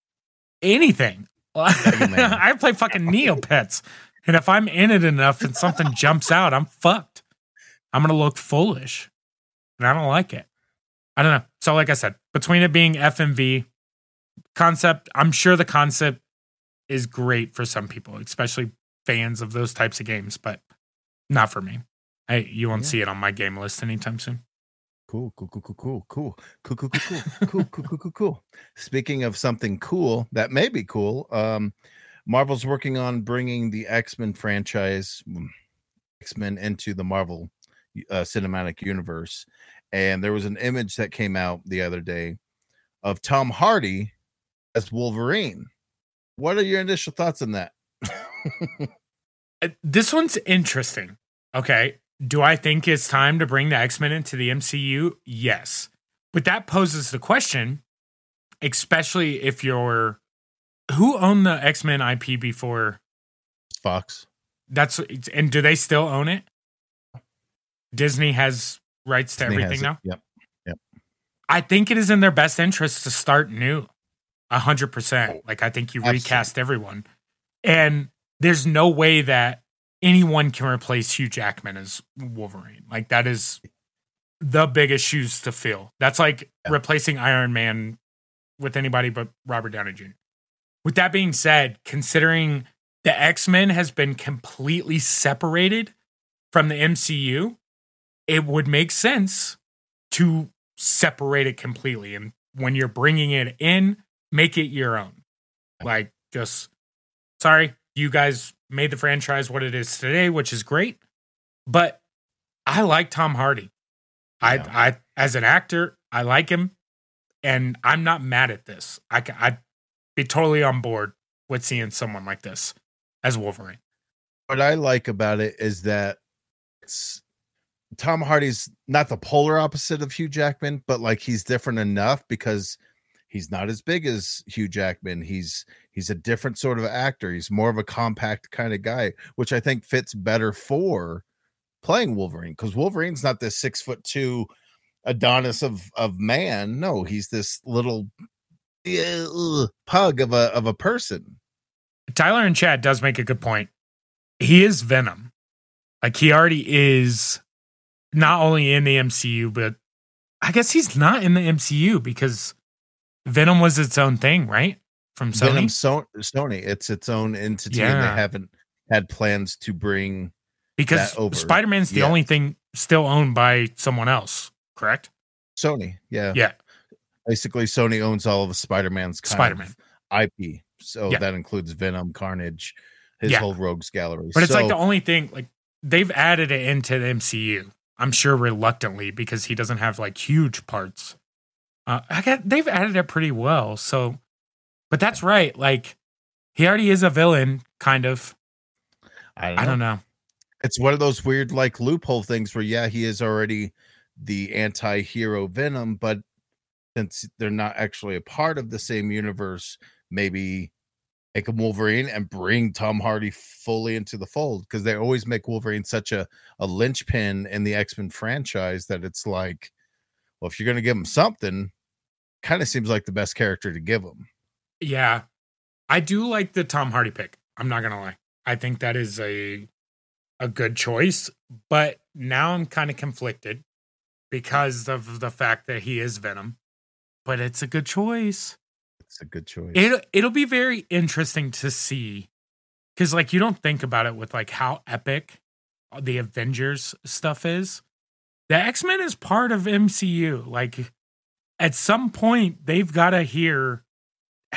anything. I play fucking Neopets. And if I'm in it enough and something jumps out, I'm fucked. I'm going to look foolish. And I don't like it. I don't know. So, like I said, between it being FMV concept, I'm sure the concept is great for some people, especially fans of those types of games, but not for me. I you won't Yeah. see it on my game list anytime soon. Cool, cool, cool, cool, cool, cool, cool, cool, cool, cool, cool, cool, cool. Speaking of something cool that may be cool, um, Marvel's working on bringing the X Men franchise, X Men, into the Marvel uh, cinematic universe. And there was an image that came out the other day of Tom Hardy as Wolverine. What are your initial thoughts on that? Uh, This one's interesting. Okay. Do I think it's time to bring the X Men into the MCU? Yes. But that poses the question, especially if you're who owned the X Men IP before Fox. that's and do they still own it? Disney has rights to Disney everything now. Yep. Yep. I think it is in their best interest to start new. A hundred percent. Oh, like I think you Absolutely. recast everyone. And there's no way that anyone can replace Hugh Jackman as Wolverine. Like that is the biggest shoes to fill. That's like Yeah. replacing Iron Man with anybody but Robert Downey Jr. With that being said, considering the X-Men has been completely separated from the MCU, it would make sense to separate it completely. And when you're bringing it in, make it your own. Like, just sorry, you guys made the franchise what it is today, which is great. But I like Tom Hardy. Yeah. I, I, as an actor, I like him. and I'm not mad at this. I I'd be totally on board with seeing someone like this as Wolverine. what I like about it is that it's Tom Hardy's not the polar opposite of Hugh Jackman, but like he's different enough because he's not as big as Hugh Jackman. He's he's a different sort of actor. He's more of a compact kind of guy, which I think fits better for playing Wolverine because Wolverine's not this six foot two Adonis of of man. No, he's this little uh, pug of a of a person. Tyler and Chad does make a good point. He is Venom. Like he already is not only in the MCU, but I guess he's not in the MCU because Venom was its own thing, right? From Sony. Venom so- Sony. It's its own entity, and they haven't had plans to bring. because that over. Spider Man's the Yeah. only thing still owned by someone else, correct? Sony. Yeah, Yeah. Basically, Sony owns all of Spider-Man's kind Spider-Man. of IP. So Yeah. that includes Venom, Carnage, his Yeah. whole Rogues gallery. But it's like the only thing like they've added it into the MCU. I'm sure reluctantly because he doesn't have like huge parts. Uh, I got they've added it pretty well. So, but that's right. Like he already is a villain, kind of. I don't, I don't know. It's one of those weird like loophole things where yeah, he is already the anti-hero Venom, but since they're not actually a part of the same universe, maybe make him Wolverine and bring Tom Hardy fully into the fold because they always make Wolverine such a a linchpin in the X-Men franchise that it's like, well, if you're gonna give him something, kind of seems like the best character to give him. Yeah, I do like the Tom Hardy pick. I'm not gonna lie. I think that is a a good choice, but now I'm kind of conflicted because of the fact that he is Venom. But it's a good choice. It's a good choice. It it'll be very interesting to see because like you don't think about it with like how epic the Avengers stuff is. The X Men is part of MCU. Like at some point they've got to hear.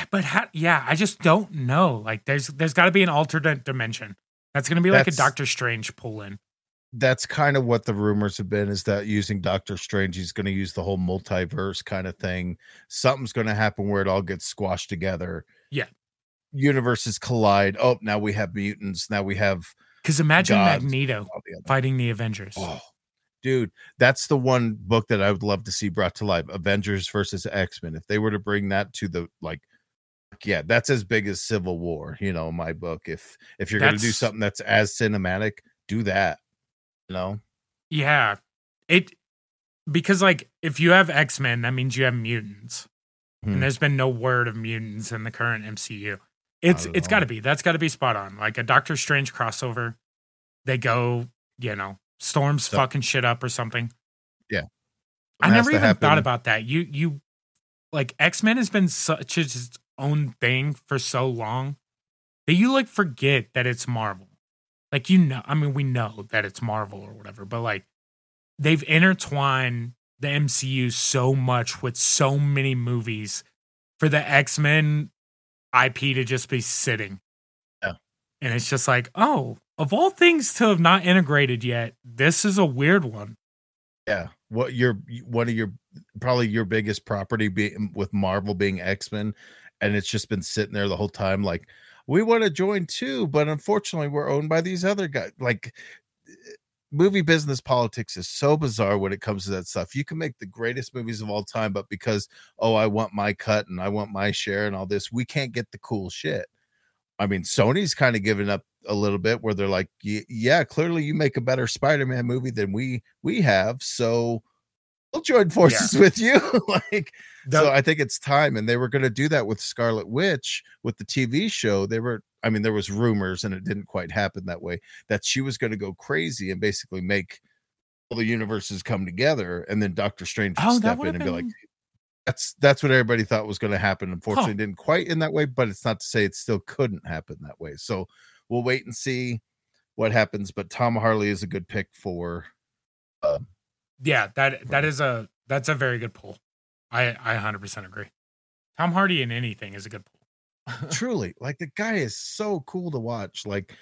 But how, yeah, I just don't know. Like there's there's got to be an alternate dimension. That's gonna be like a Doctor Strange pull in. that's kind of what the rumors have been is that using Doctor Strange, he's going to use the whole multiverse kind of thing. Something's going to happen where it all gets squashed together. Yeah. Universes collide. Oh, now we have mutants. Now we have Because imagine Gods. Magneto all the other. fighting the Avengers. Oh, dude, that's the one book that I would love to see brought to life Avengers versus X Men. If they were to bring that to the like, yeah, that's as big as Civil War, you know, my book. If if you're going to do something that's as cinematic, do that. You know, Yeah. It because like if you have X-Men, that means you have mutants. Hmm. And there's been no word of mutants in the current MCU. It's it's got to be. That's got to be spot on. Like a Doctor Strange crossover. They go, you know, storms So- fucking shit up or something. Yeah. I It has never even thought about that. You you like X-Men has been such its own thing for so long that you like forget that it's Marvel. Like you know, I mean we know that it's Marvel or whatever, but like they've intertwined the MCU so much with so many movies for the X-Men IP to just be sitting. Yeah. And it's just like, oh, of all things to have not integrated yet, this is a weird one. yeah. What your one of your probably your biggest property being with marvel being x-men and it's just been sitting there the whole time like we want to join too but unfortunately we're owned by these other guys like eh, movie business politics is so bizarre when it comes to that stuff. You can make the greatest movies of all time but because oh i want my cut and i want my share and all this we can't get the cool shit i mean sony's kind of giving up a little bit where they're like yeah clearly you make a better spider-man movie than we we have so we'll join forces with you. Like so i think it's time and they were going to do that with scarlet witch with the tv show. They were i mean there was rumors and it didn't quite happen that way that she was going to go crazy and basically make all the universes come together and then doctor strange would Oh, step in and be like been- that's that's what everybody thought was going to happen unfortunately it didn't quite in that way but it's not to say it still couldn't happen that way so we'll wait and see what happens but tom hardy is a good pick for uh, Yeah, that that is a that's a very good pull. I I 100% agree. Tom Hardy in anything is a good pull. truly like the guy is so cool to watch like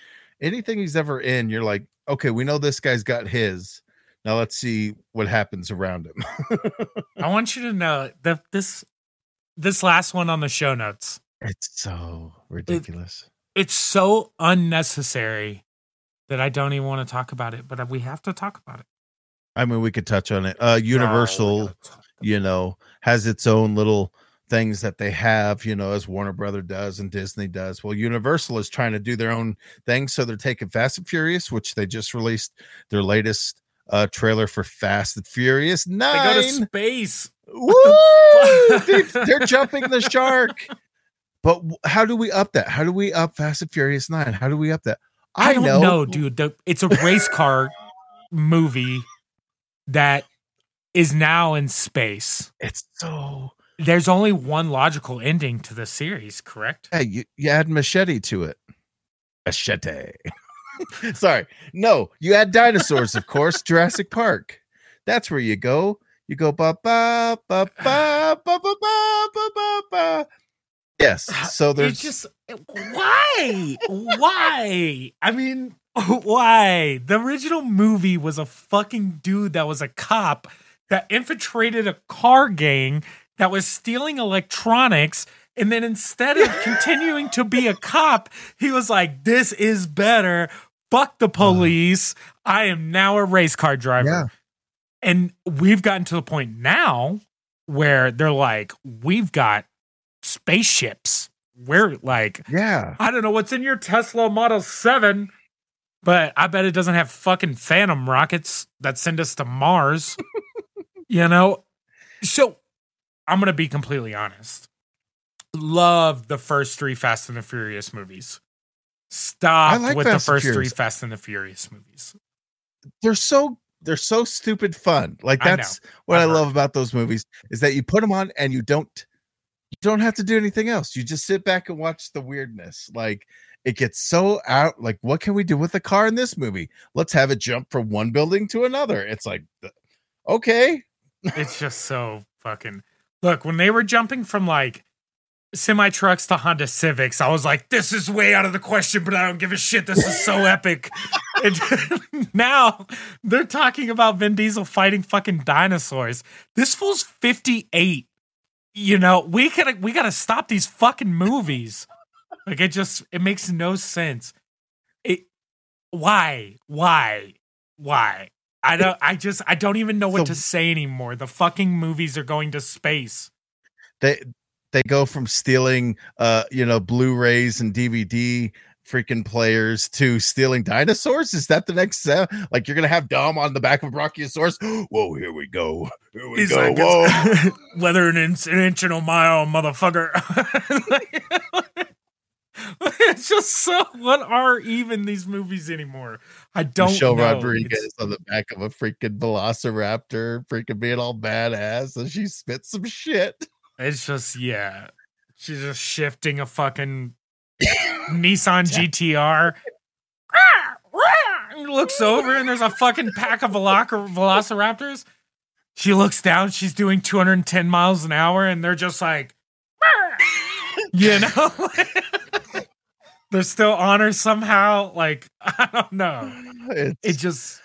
anything he's ever in you're like okay we know this guy's got his now let's see what happens around him I want you to know that this this last one on the show notes. It's so ridiculous. It's so unnecessary that I don't even want to talk about it, but we have to talk about it. I mean, we could touch on it. Uh Universal, No, you know, has its own little things that they have, you know, as Warner Brother does and Disney does. Well, Universal is trying to do their own thing, so they're taking Fast and Furious, which they just released their latest uh trailer for Fast and Furious Nine. they go to space. Woo! Dude, they're jumping the shark. But how do we up that? How do we up Fast and Furious Nine? How do we up that? I, don't know, know dude. The, it's a race car movie that is now in space. It's so There's only one logical ending to the series, correct? Hey, you, you add machete to it. Machete. Sorry. No, you add dinosaurs, of course. Jurassic Park. That's where you go. You go ba ba ba ba ba ba ba ba ba ba. Yes. Uh, so It's there's just eh, why? why? I mean, why? The original movie was a fucking dude that was a cop that infiltrated a car gang that was stealing electronics. And then instead of continuing to be a cop, he was like, this is better. Fuck the uh. police. I am now a race car driver. yeah. And we've gotten to the point now where they're like, we've got spaceships. We're like, Yeah. I don't know what's in your Tesla Model 7, but I bet it doesn't have fucking phantom rockets that send us to Mars. you know? So I'm going to be completely honest. Love the first three Fast and the Furious movies. Stop like with Fast the first three. Fast and the Furious movies. They're so they're so stupid fun. Like I that's what I've I heard. love about those movies is that you put them on and you don't you don't have to do anything else. You just sit back and watch the weirdness. Like it gets so out like what can we do with the car in this movie? Let's have it jump from one building to another. It's like okay. it's just so fucking look when they were jumping from like semi trucks to honda civics i was like this is way out of the question but i don't give a shit this is so epic and now they're talking about vin diesel fighting fucking dinosaurs this fool's 58 you know we gotta we gotta stop these fucking movies like it just it makes no sense it why why why I don't. I just. I don't even know what So- to say anymore. The fucking movies are going to space. They they go from stealing uh you know Blu-rays and DVD freaking players to stealing dinosaurs? Is that the next step? Like you're gonna have Dom on the back of Brachiosaurus? Whoa, here we go. Here we He's go. like, Whoa. whether an inch, an inch and a mile, motherfucker. it's just so. What are even these movies anymore? I don't Michelle know. Rodriguez It's- on the back of a freaking velociraptor, freaking being all badass, and she spits some shit. It's just yeah. She's just shifting a fucking Nissan GTR. Looks over and there's a fucking pack of veloc- velociraptors. She looks down, she's doing 210 miles an hour, and they're just like, you know, they're still on her somehow. Like, I don't know. It's, It just,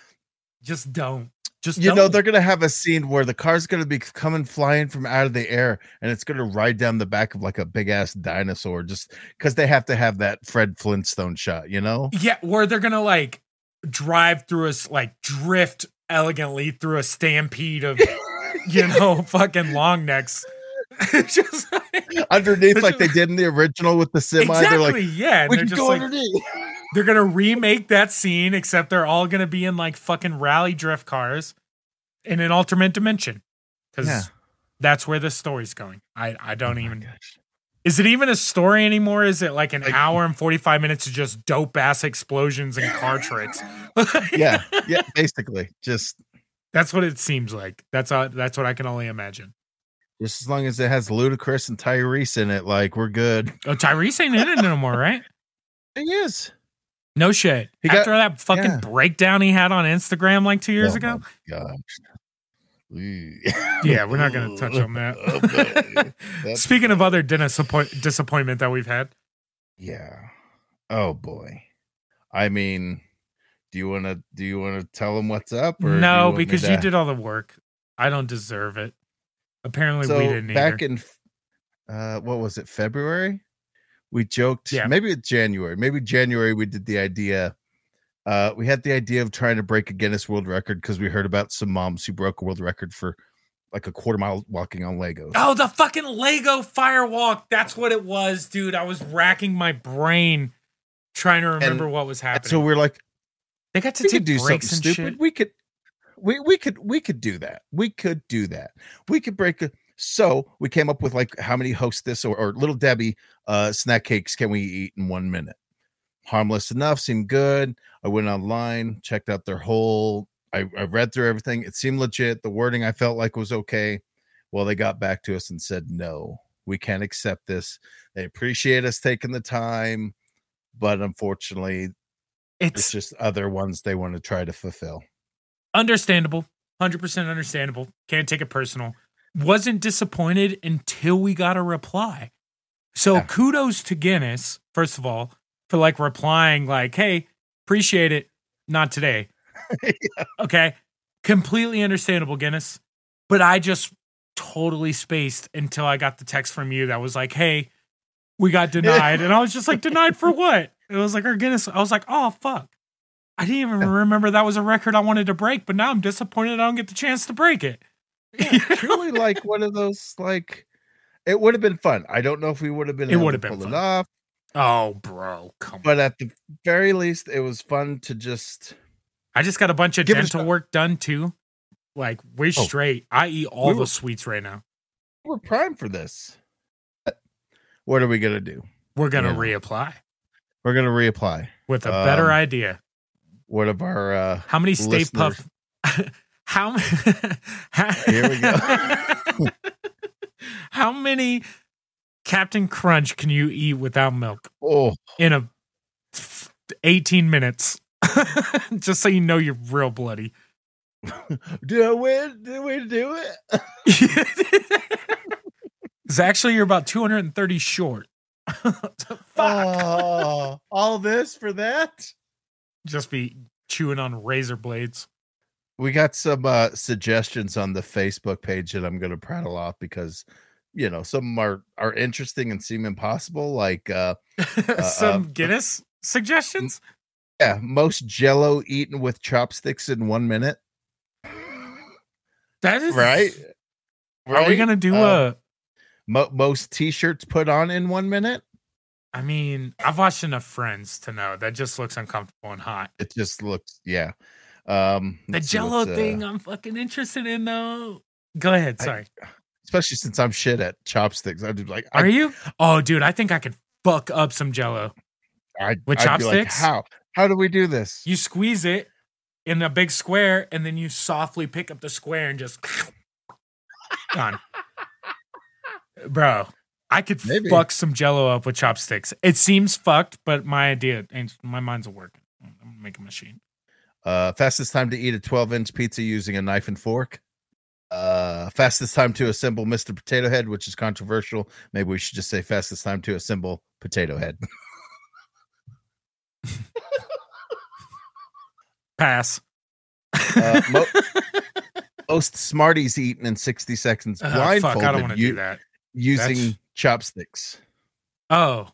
just don't. Just you know don't. they're gonna have a scene where the car's gonna be coming flying from out of the air and it's gonna ride down the back of like a big ass dinosaur just because they have to have that fred flintstone shot you know Yeah, where they're gonna like drive through us, like drift elegantly through a stampede of, you know, fucking long necks. Just like, underneath like they did in the original with the semi exactly, they're like yeah. We they're can just go like underneath they're gonna remake that scene, except they're all gonna be in like fucking rally drift cars in an alternate dimension. Because Yeah. that's where the story's going. I, I oh don't Oh even gosh. is it even a story anymore? Is it like an Like- hour and 45 minutes of just dope ass explosions and car tricks? yeah yeah basically just That's what it seems like. That's all, that's what I can only imagine. just as long as it has ludacris and tyrese in it like we're good Oh, Tyrese ain't in it no more, right? he is No shit. He got- After that fucking yeah. breakdown he had on Instagram like two years Oh ago. gosh Yeah, we're not going to touch on that. That's- Speaking of other disappoint- disappointment that we've had, Yeah. Oh boy. I mean, do you want to do you want to tell him what's up? Or do you no, because to- you did all the work. I don't deserve it. Apparently, So we didn't back either. in uh what was it february we joked Yeah. maybe it's january maybe january we did the idea uh we had the idea of trying to break a guinness world record because we heard about some moms who broke a world record for like a quarter mile walking on legos Oh, the fucking Lego firewalk. That's what it was, dude. I was racking my brain trying to remember what was happening. so we're like they got to we take could do something and stupid shit. we could we we could we could do that we could do that we could break a so we came up with like how many hostess or, or little debbie uh snack cakes can we eat in one minute? Harmless enough seemed good. I went online checked out their whole I, I read through everything. It seemed legit. The wording i felt like was okay. Well they got back to us and said no we can't accept this. They appreciate us taking the time but unfortunately it's It's just other ones they want to try to fulfill. Understandable. 100% understandable. Can't take it personal. Wasn't disappointed until we got a reply. So Yeah. kudos to Guinness, first of all, for like replying like, "Hey, appreciate it, not today." Okay? Completely understandable, Guinness. But I just totally spaced until I got the text from you that was like, "Hey, we got denied." and I was just like, "Denied for what?" It was like our Guinness. I was like, "Oh, fuck." I didn't even remember that was a record I wanted to break, but now I'm disappointed I don't get the chance to break it. truly like one of those like it would have been fun i don't know if we would have been It able would to have been pull fun. it off Oh, bro, come on. but at the very least it was fun to just I just got a bunch of Give dental work done too. Like we're Oh. straight. I eat all We the were- sweets right now. we're primed for this what are we gonna do We're gonna Yeah. reapply we're gonna reapply with a better Um, idea. What of our uh How many Stay Puft? how, how Here we go. how many Captain Crunch can you eat without milk oh in a 18 minutes? Just so you know you're real bloody. do I win do we do it It's actually you're about 230 short. Fuck. oh all this for that Just be chewing on razor blades. We got some uh suggestions on the facebook page that i'm gonna prattle off because you know some are are interesting and seem impossible like uh Some uh, Guinness suggestions? yeah most jello eaten with chopsticks in one minute That is right Are we gonna do Uh, a? Mo- most t-shirts put on in one minute I mean, I've watched enough Friends to know that just looks uncomfortable and hot. it just looks yeah um The Jello uh, thing, I'm fucking interested in though. Go ahead. I- Sorry. especially since i'm shit at chopsticks i'd be like Are I, you? Oh, dude, I think I could fuck up some Jello. I, with I'd be like, chopsticks? how how do we do this You squeeze it in a big square, and then you softly pick up the square and just gone. Bro, I could Maybe. fuck some Jello up with chopsticks. It seems fucked, but my idea, my mind's working. I'm gonna make a machine. Uh, fastest time to eat a 12 inch pizza using a knife and fork. Uh, fastest time to assemble Mr. Potato Head, which is controversial. Maybe we should just say fastest time to assemble Potato Head. Pass. Uh, mo- Most Smarties eaten in 60 seconds blindfolded fuck, I don't want to u- do that. using That's- chopsticks. Oh,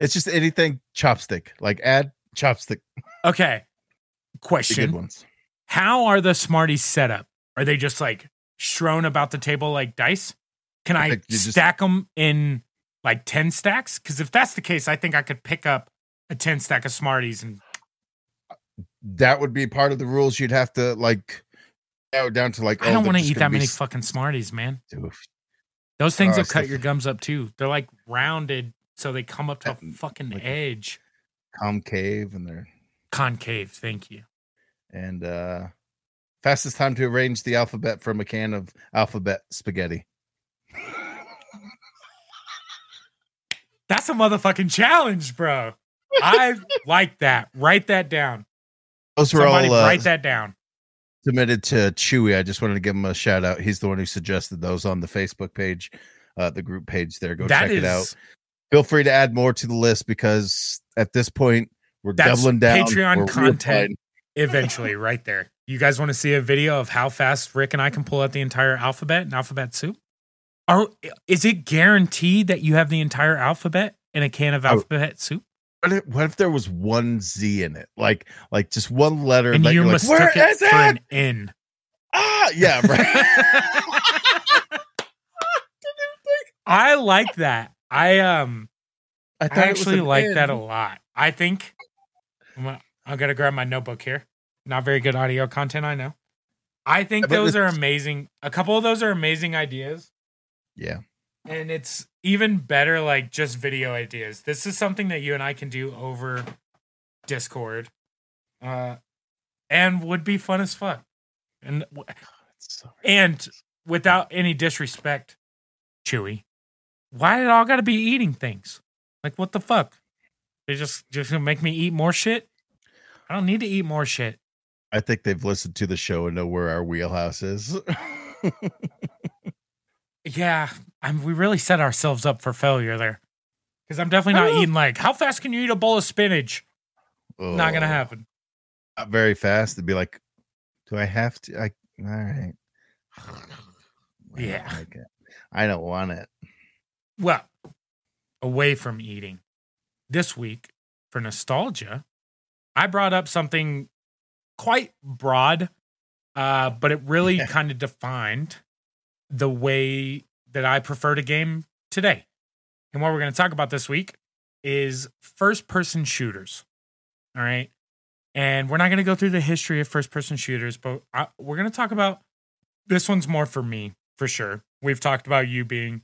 It's just anything chopstick, like add chopstick. okay. Question. How are the Smarties set up? Are they just like strewn about the table like dice? Can I I, you just- stack them in like ten stacks? Because if that's the case, I think I could pick up a ten stack of Smarties and That would be part of the rules. You'd have to like narrow down to like. I oh, don't they're want to eat that many s- fucking Smarties, man. Oof. Those things Oh, will cut your gums up too. They're like rounded, so they come up to a Uh, fucking like- edge. concave and they're Concave. Thank you. And uh fastest time to arrange the alphabet from a can of alphabet spaghetti. That's a motherfucking challenge, bro. I like that. Write that down. Those were Somebody all uh, write that down. submitted to Chewy. I just wanted to give him a shout out. He's the one who suggested those on the Facebook page, uh, the group page there. Go That check it out. Feel free to add more to the list because at this point we're doubling down. Patreon We're content. Eventually right there. You guys want to see a video of how fast Rick and I can pull out the entire alphabet and alphabet soup? Are is it guaranteed that you have the entire alphabet in a can of Oh. alphabet soup? What if, what if there was one Z in it? Like like just one letter And that you you're like, mistook where it is for it? an N. Ah, yeah, right. I like that. I um I, I thought it was actually like N. that a lot. I think I'm, gonna- grab my notebook here. Not very good audio content, I know. I think those are amazing. A couple of those are amazing ideas, Yeah, and it's even better like just video ideas. This is something that you and I can do over Discord, uh, and would be fun as fuck. And and without any disrespect, Chewy, why did it all got to be eating things? Like what the fuck? They just just gonna make me eat more shit. I don't need to eat more shit. I think they've listened to the show and know where our wheelhouse is. Yeah, I'm, we really set ourselves up for failure there. Because I'm definitely not eating like how fast can you eat a bowl of spinach? Not gonna Oh, happen. Not very fast. To be like, do I have to? I all right. I don't Yeah. like. I don't want it. Well, away from eating, this week for nostalgia, I brought up something quite broad, uh, but it really Yeah. kind of defined the way that I prefer to game today. And what we're going to talk about this week is first person shooters. All right. And we're not going to go through the history of first person shooters, but I, we're going to talk about this one's more for me, for sure. We've talked about you being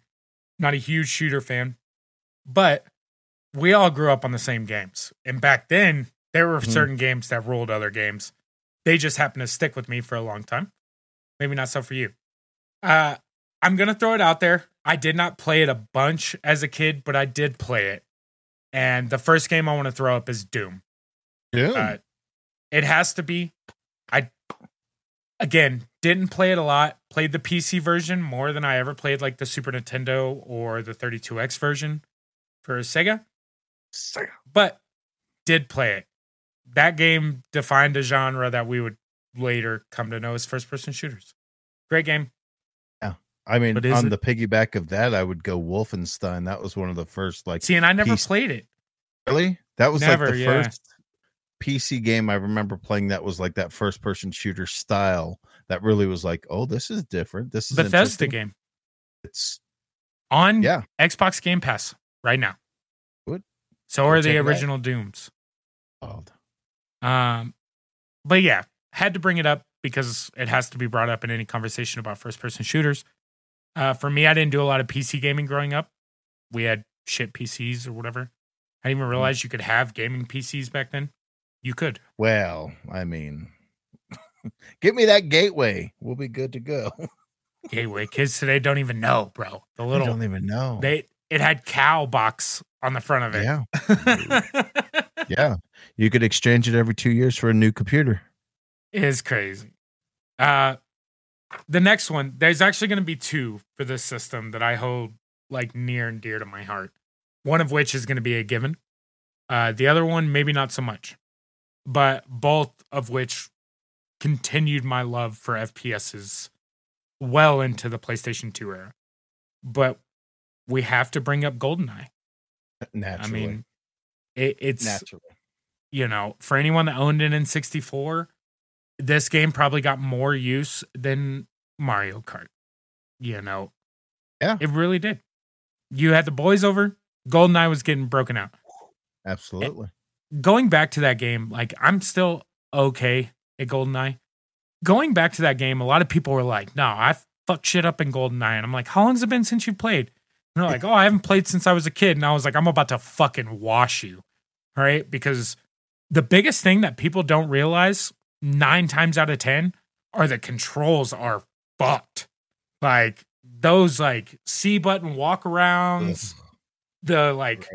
not a huge shooter fan, but we all grew up on the same games. And back then, there were Mhm. certain games that ruled other games. They just happened to stick with me for a long time. Maybe not so for you. Uh, I'm going to throw it out there. I did not play it a bunch as a kid, but I did play it. And the first game I want to throw up is Doom. Yeah. Uh, it has to be. I again didn't play it a lot. Played the PC version more than I ever played like the Super Nintendo or the 32X version for Sega. Sega, but did play it. That game defined a genre that we would later come to know as first person shooters. Great game. Yeah. I mean, on it- the piggyback of that, I would go Wolfenstein. That was one of the first, like, See, and I never Piece- played it. really? That was Never, like the yeah. first PC game I remember playing that was like that first person shooter style that really was like, oh, this is different. This is Bethesda game It's on yeah. Xbox Game Pass right now. Good. So are the original Dooms. wild. Um, but yeah, had to bring it up because it has to be brought up in any conversation about first person shooters. Uh, for me, I didn't do a lot of PC gaming growing up. We had shit PCs or whatever. I didn't even realize you could have gaming PCs back then. You could. Well, I mean, give me that gateway. We'll be good to go. Gateway kids today don't even know, bro. The little don't even know. they it had cow box on the front of it. yeah, yeah. You could exchange it every two years for a new computer. is crazy. Uh the next one, there's actually going to be two for this system that I hold like near and dear to my heart. One of which is going to be a given. Uh the other one maybe not so much. But both of which continued my love for FPSs well into the PlayStation 2 era. But we have to bring up GoldenEye. Naturally, I mean, it, it's naturally. You know, for anyone that owned it in 64, this game probably got more use than Mario Kart. You know, Yeah. it really did. You had the boys over, GoldenEye was getting broken out. Absolutely. Going back to that game, like I'm still okay at GoldenEye. Going back to that game, a lot of people were like, no, I fucked shit up in GoldenEye. And I'm like, how long's it been since you played? And they're like, oh, I haven't played since I was a kid. And I was like, I'm about to fucking wash you. All right. Because the biggest thing that people don't realize nine times out of 10 are the controls are fucked. Like those like C button walkarounds, the like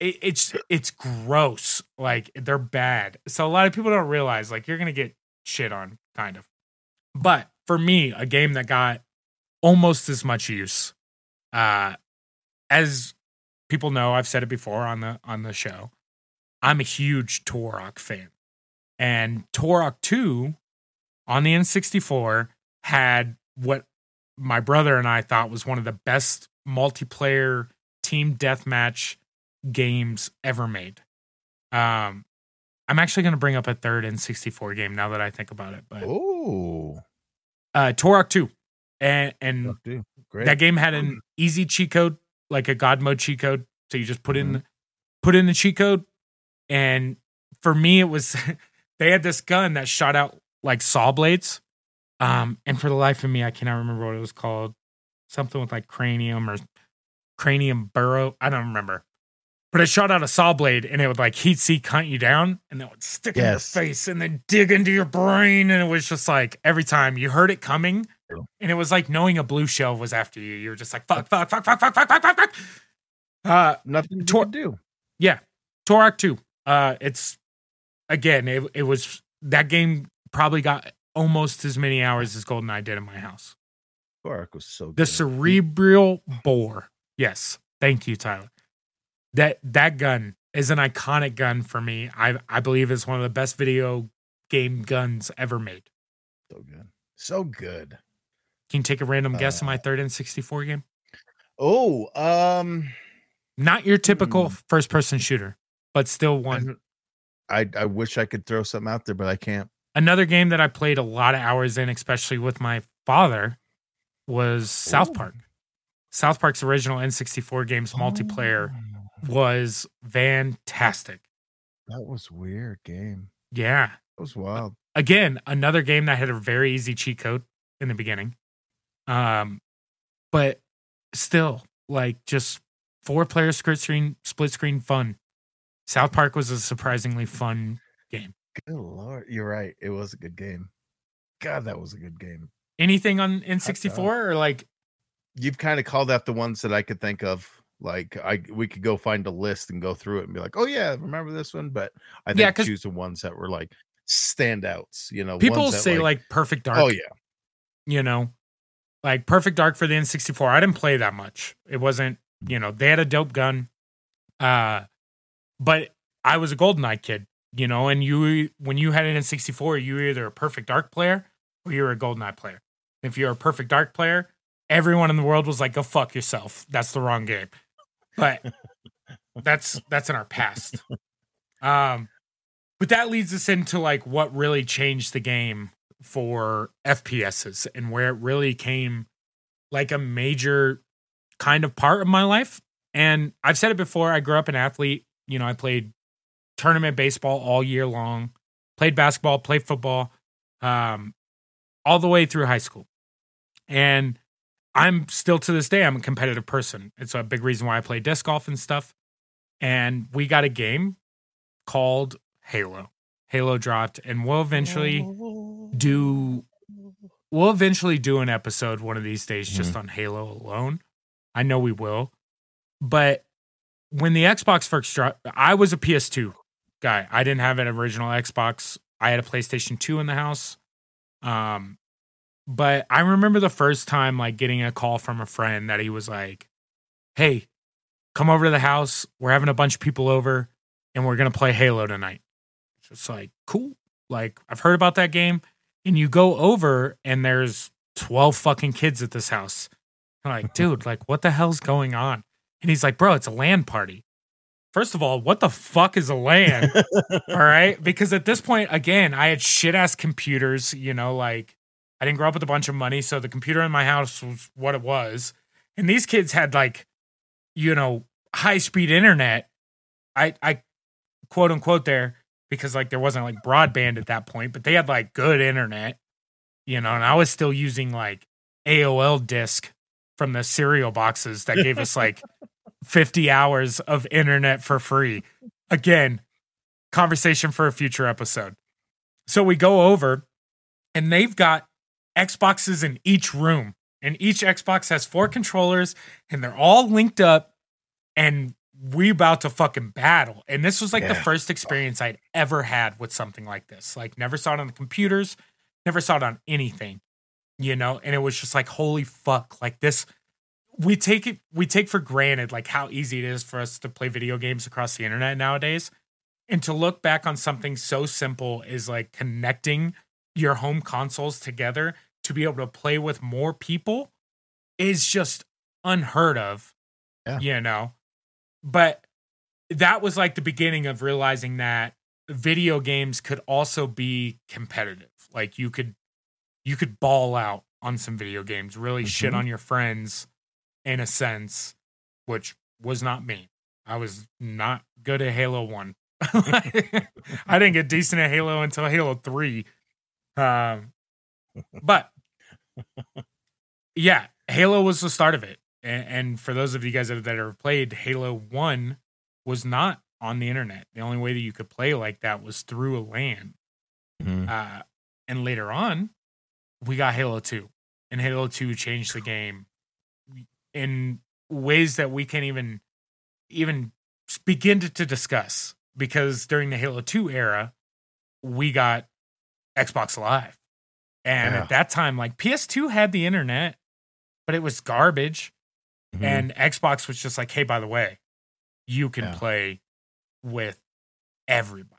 it, it's it's gross. Like they're bad. So a lot of people don't realize like you're gonna get shit on, kind of. But for me, a game that got almost as much use, uh, as people know, I've said it before on the on the show. I'm a huge Turok fan, and Turok Two on the N64 had what my brother and I thought was one of the best multiplayer team deathmatch games ever made. Um, I'm actually going to bring up a third N64 game now that I think about it. But Oh, uh, Turok 2, and and great. that game had an easy cheat code, like a God mode cheat code. So you just put in Mhm. put in the cheat code, and for me, it was they had this gun that shot out like saw blades. Um, and for the life of me, I cannot remember what it was called. Something with like cranium or cranium burrow. I don't remember. But it shot out a saw blade and it would like heat seek hunt you down and it would stick in your face and then dig into your brain. And it was just like every time you heard it coming, and it was like knowing a blue shell was after you. You were just like, fuck, fuck, fuck, fuck, fuck, fuck, fuck, fuck, fuck. Uh, Nothing to Tor- do. yeah, Turok 2. Uh, it's again, it, it was that game probably got almost as many hours as GoldenEye did in my house. Bark was so good. The cerebral bore. Yes. Thank you, Tyler. That that gun is an iconic gun for me. I I believe it's one of the best video game guns ever made. so good. So good. Can you take a random guess in Uh, my third N64 game? Oh, um, Not your typical hmm. first person shooter, but still one. I I wish I could throw something out there, but I can't. Another game that I played a lot of hours in, especially with my father, was South Ooh. Park. South Park's original N64 games multiplayer Oh, was fantastic. that was weird game. Yeah. That was wild. Again, another game that had a very easy cheat code in the beginning. Um, but still, like just four player split screen, split screen fun. South Park was a surprisingly fun game. Good lord, you're right. It was a good game. God, that was a good game. Anything on N64 or like You've kind of called out the ones that I could think of. Like I, we could go find a list and go through it and be like, oh yeah, remember this one. But I think choose the ones that were like standouts. You know, people ones that, say like, Perfect Dark. oh yeah, you know, like Perfect Dark for the N64. I didn't play that much. It wasn't, you know, they had a dope gun. Uh, but I was a GoldenEye kid, you know, and you, when you had an N64, you were either a Perfect Dark player or you were a GoldenEye player. If you're a Perfect Dark player, everyone in the world was like, go fuck yourself. That's the wrong game. But that's, that's in our past. Um, but that leads us into like what really changed the game for FPSs and where it really came like a major kind of part of my life. And I've said it before, I grew up an athlete. You know, I played tournament baseball all year long, played basketball, played football, um, all the way through high school. And I'm still to this day, I'm a competitive person. It's a big reason why I play disc golf and stuff. And we got a game called Halo. Halo dropped, and we'll eventually do we'll eventually do an episode one of these days just on Halo alone. I know we will. But when the Xbox first dropped, I was a PS2 guy. I didn't have an original Xbox. I had a PlayStation 2 in the house. Um but I remember the first time like getting a call from a friend that he was like, "Hey, come over to the house. We're having a bunch of people over and we're going to play Halo tonight." It's like, "Cool." Like I've heard about that game and you go over and there's 12 fucking kids at this house. I'm like, dude, like what the hell's going on? And he's like, bro, it's a LAN party. First of all, what the fuck is a LAN? all right. Because at this point, again, I had shit ass computers, you know, like I didn't grow up with a bunch of money. So the computer in my house was what it was. And these kids had like, you know, high speed internet. I, I quote unquote there because like there wasn't like broadband at that point, but they had like good internet, you know, and I was still using like AOL disk from the cereal boxes that gave us like 50 hours of internet for free. Again, conversation for a future episode. So we go over and they've got Xboxes in each room, and each Xbox has four controllers, and they're all linked up, and we about to fucking battle. And this was like the first experience I'd ever had with something like this. Like never saw it on the computers, never saw it on anything, you know. And it was just like, holy fuck, like this. We take it, we take for granted like how easy it is for us to play video games across the internet nowadays. And to look back on something so simple is like connecting your home consoles together to be able to play with more people is just unheard of. Yeah. You know. But that was like the beginning of realizing that video games could also be competitive. Like you could you could ball out on some video games, really shit Mhm. on your friends in a sense, which was not me. I was not good at Halo 1. I didn't get decent at Halo until Halo 3. Um, but yeah, Halo was the start of it. And, and for those of you guys that, that ever played, Halo 1 was not on the internet. The only way that you could play like that was through a LAN. Mhm. Uh, and later on, we got Halo 2. And Halo 2 changed the game in ways that we can't even even begin to, to discuss because during the Halo 2 era, we got Xbox Live. And Yeah. at that time, like PS2 had the internet, but it was garbage. Mhm. And Xbox was just like, hey, by the way, you can Yeah. play with everybody.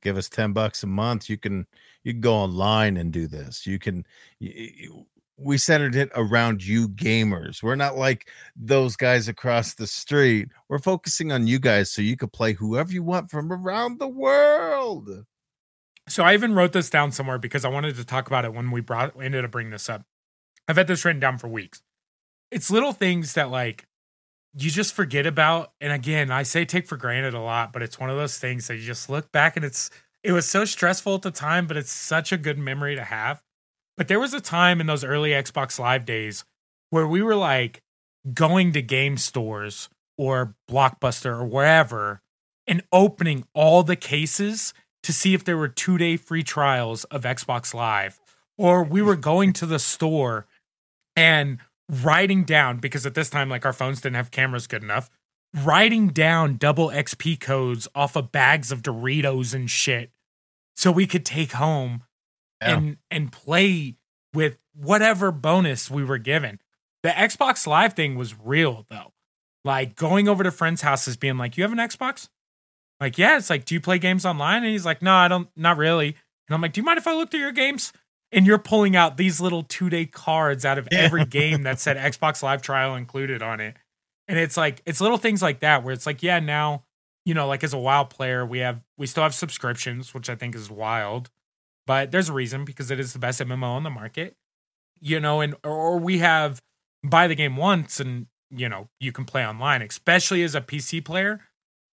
give us 10 bucks a month you can you can go online and do this you can y- y- we centered it around you gamers we're not like those guys across the street we're focusing on you guys so you could play whoever you want from around the world So I even wrote this down somewhere because I wanted to talk about it when we brought ended up bringing this up. I've had this written down for weeks. It's little things that like you just forget about. And again, I say take for granted a lot, but it's one of those things that you just look back and it's it was so stressful at the time, but it's such a good memory to have. But there was a time in those early Xbox Live days where we were like going to game stores or Blockbuster or wherever and opening all the cases to see if there were two day free trials of Xbox Live. Or we were going to the store and writing down, because at this time, like our phones didn't have cameras good enough, writing down double XP codes off of bags of Doritos and shit so we could take home Yeah. and and play with whatever bonus we were given. The Xbox Live thing was real though. Like going over to friends' houses being like, "You have an Xbox?" Like, "Yeah." It's like, "Do you play games online?" And he's like, "No, I don't not really." And I'm like, "Do you mind if I look through your games?" And you're pulling out these little 2-day cards out of Yeah. every game that said Xbox Live trial included on it. And it's like it's little things like that where it's like, yeah, now, you know, like as a WoW player, we have we still have subscriptions, which I think is wild. But there's a reason because it is the best MMO on the market. You know, and or we have buy the game once and you know, you can play online, especially as a PC player.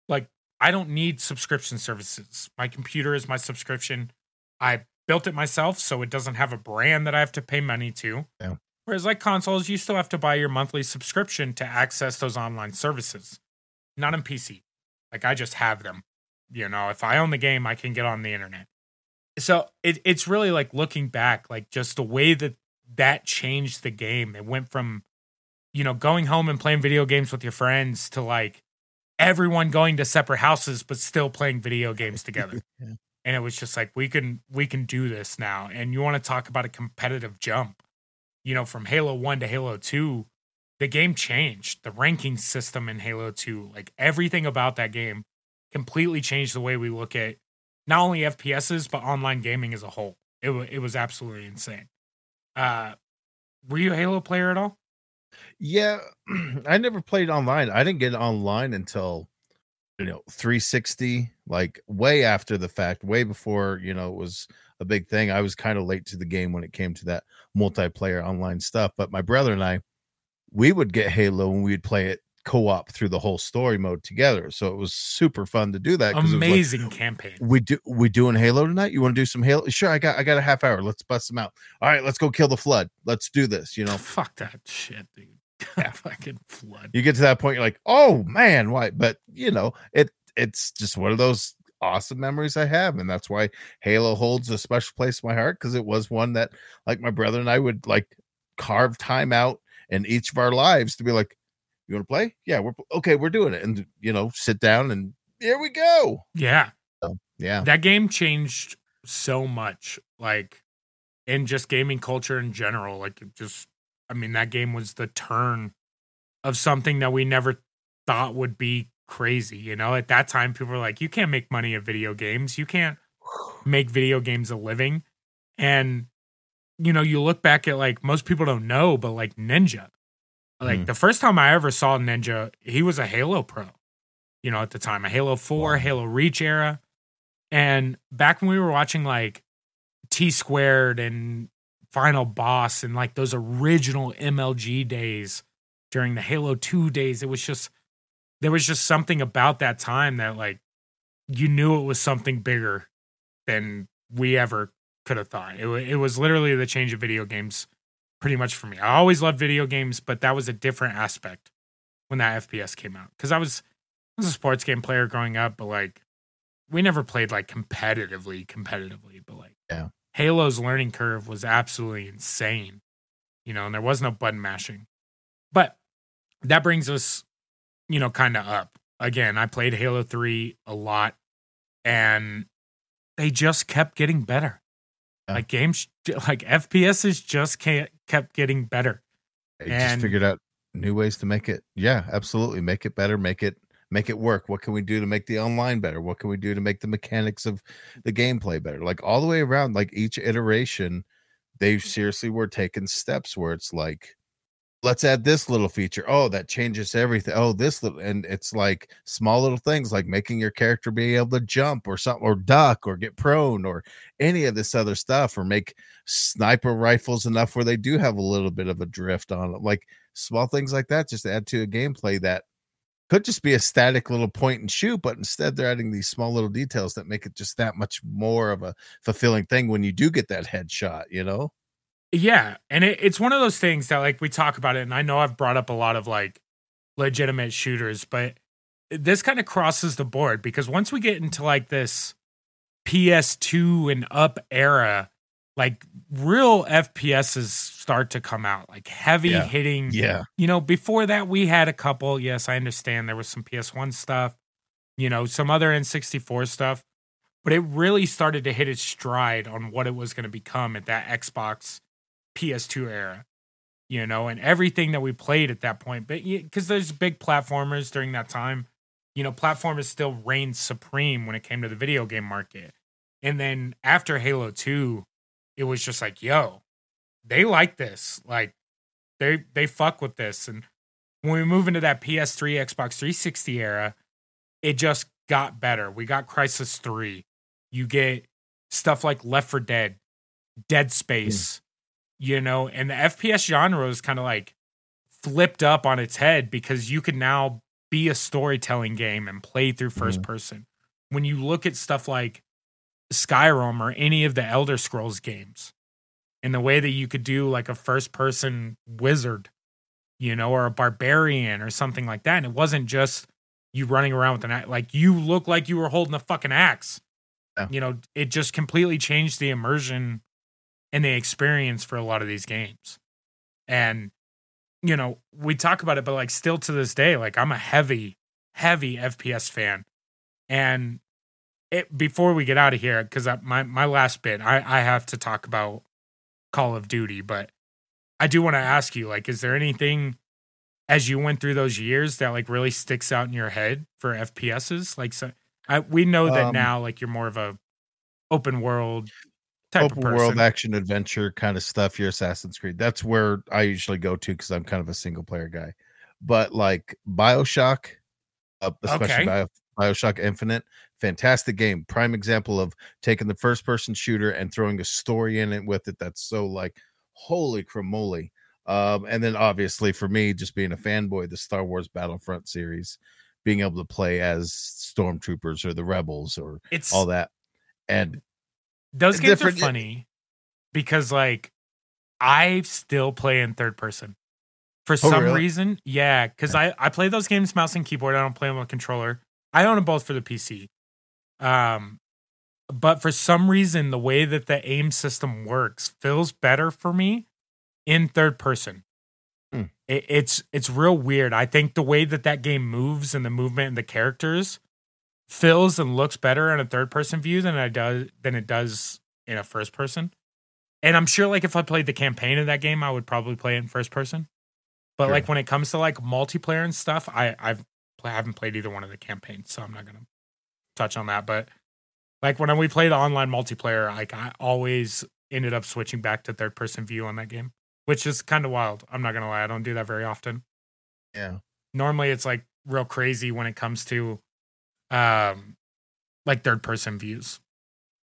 Like I don't need subscription services. My computer is my subscription. I built it myself, so it doesn't have a brand that I have to pay money to. Yeah. Whereas like consoles, you still have to buy your monthly subscription to access those online services. Not in PC. Like I just have them. You know, if I own the game, I can get on the internet. So it, it's really like looking back, like just the way that that changed the game. It went from, you know, going home and playing video games with your friends to like everyone going to separate houses but still playing video games together. Yeah. And it was just like we can we can do this now. And you want to talk about a competitive jump. You know, from Halo 1 to Halo 2, the game changed. The ranking system in Halo 2, like everything about that game completely changed the way we look at not only FPSs but online gaming as a whole. It wa it was absolutely insane. Uh were you a Halo player at all? yeah i never played online i didn't get online until you know 360 like way after the fact way before you know it was a big thing i was kind of late to the game when it came to that multiplayer online stuff but my brother and i we would get halo and we'd play it co-op through the whole story mode together so it was super fun to do that was like, Amazing campaign. we do we doing halo tonight you want to do some halo sure i got i got a half hour let's bust them out all right let's go kill the flood let's do this you know Fuck that shit, dude. Yeah. Fucking flood. you get to that point you're like oh man why but you know it it's just one of those awesome memories i have and that's why halo holds a special place in my heart because it was one that like my brother and i would like carve time out in each of our lives to be like you want to play yeah we're okay we're doing it and you know sit down and here we go Yeah. so, yeah That game changed so much, like in just gaming culture in general. Like it just I mean, that game was the turn of something that we never thought would be crazy. You know, at that time people were like, You can't make money at video games. You can't make video games a living. And you know, you look back at like most people don't know, but like Ninja, Like Mm. the first time I ever saw Ninja, he was a Halo pro. You know, at the time, a Halo 4, Wow. Halo Reach era. And back when we were watching like T squared and Final Boss and like those original MLG days during the Halo 2 days, it was just there was just something about that time that like you knew it was something bigger than we ever could have thought. It, it was literally the change of video games pretty much for me. I always loved video games, but that was a different aspect when that FPS came out. Because I was I was a sports game player growing up, but like we never played like competitively, competitively. But like Yeah. Halo's learning curve was absolutely insane. You know, and there was no button mashing. But that brings us, you know, kind of up. Again, I played Halo 3 a lot and they just kept getting better. Yeah. Like games like FPSs just can't kept getting better. They And- just figured out new ways to make it. Yeah, absolutely. Make it better. Make it make it work. What can we do to make the online better? What can we do to make the mechanics of the gameplay better? Like all the way around. Like each iteration, they seriously were taking steps where it's like, let's add this little feature. Oh, that changes everything. Oh, this little, and it's like small little things like making your character be able to jump or something, or duck, or get prone, or any of this other stuff, or make sniper rifles enough where they do have a little bit of a drift on them. Like small things like that just add to a gameplay that could just be a static little point and shoot, but instead they're adding these small little details that make it just that much more of a fulfilling thing when you do get that headshot, you know? Yeah, and it, it's one of those things that like we talk about it, and I know I've brought up a lot of like legitimate shooters, but this kind of crosses the board because once we get into like this PS2 and up era, like real FPSs start to come out, like heavy Yeah. hitting. Yeah. You know, before that we had a couple. Yes, I understand there was some PS1 stuff, you know, some other N64 stuff, but it really started to hit its stride on what it was going to become at that Xbox PS2 era, you know, and everything that we played at that point. But because there's big platformers during that time, you know, platformers still reigned supreme when it came to the video game market. And then after Halo 2, it was just like, yo, they like this. Like they they fuck with this. And when we move into that PS3, Xbox 360 era, it just got better. We got Crysis 3. You get stuff like Left 4 Dead, Dead hmm. Space, you know, and the FPS genre is kind of like flipped up on its head because you could now be a storytelling game and play through mm-hmm. 1st person. When you look at stuff like Skyrim or any of the Elder Scrolls games, and the way that you could do like a first person wizard, you know, or a barbarian or something like that. And it wasn't just you running around with an axe. Like you look like you were holding a fucking axe. Yeah. You know, it just completely changed the immersion and the experience for a lot of these games. And, you know, we talk about it, but like still to this day, like I'm a heavy, heavy FPS fan. And it before we get out of here, because my my last bit, I I have to talk about Call of Duty, but I do want to ask you, like, is there anything as you went through those years that like really sticks out in your head for FPSs? Like, so I, we know that Um, now, like, you're more of a open world Open of world action adventure kind of stuff. Your Assassin's Creed. That's where I usually go to because I'm kind of a single player guy. But like Bioshock, uh, especially Okay. Bio, Bioshock Infinite, fantastic game. Prime example of taking the first person shooter and throwing a story in it with it. That's so like holy cramoly. Um, and then obviously for me, just being a fanboy, the Star Wars Battlefront series, being able to play as stormtroopers or the rebels or it's all that. And those games are funny because like I still play in third person for Oh, some really? reason. Yeah, because I I play those games mouse and keyboard. I don't play them with controller. I own them both for the PC. Um, but for some reason, the way that the aim system works feels better for me in third person. Hmm. It, it's it's real weird. I think the way that that game moves and the movement and the characters feels and looks better in a third person view than it does than it does in a first person. And I'm sure like if I played the campaign of that game, I would probably play it in first person. But Sure. like when it comes to like multiplayer and stuff, I I've I haven't played either one of the campaigns, so I'm not gonna touch on that. But like when we played online multiplayer, like I always ended up switching back to third person view on that game, which is kind of wild. I'm not gonna lie, I don't do that very often. Yeah. Normally it's like real crazy when it comes to um like third person views.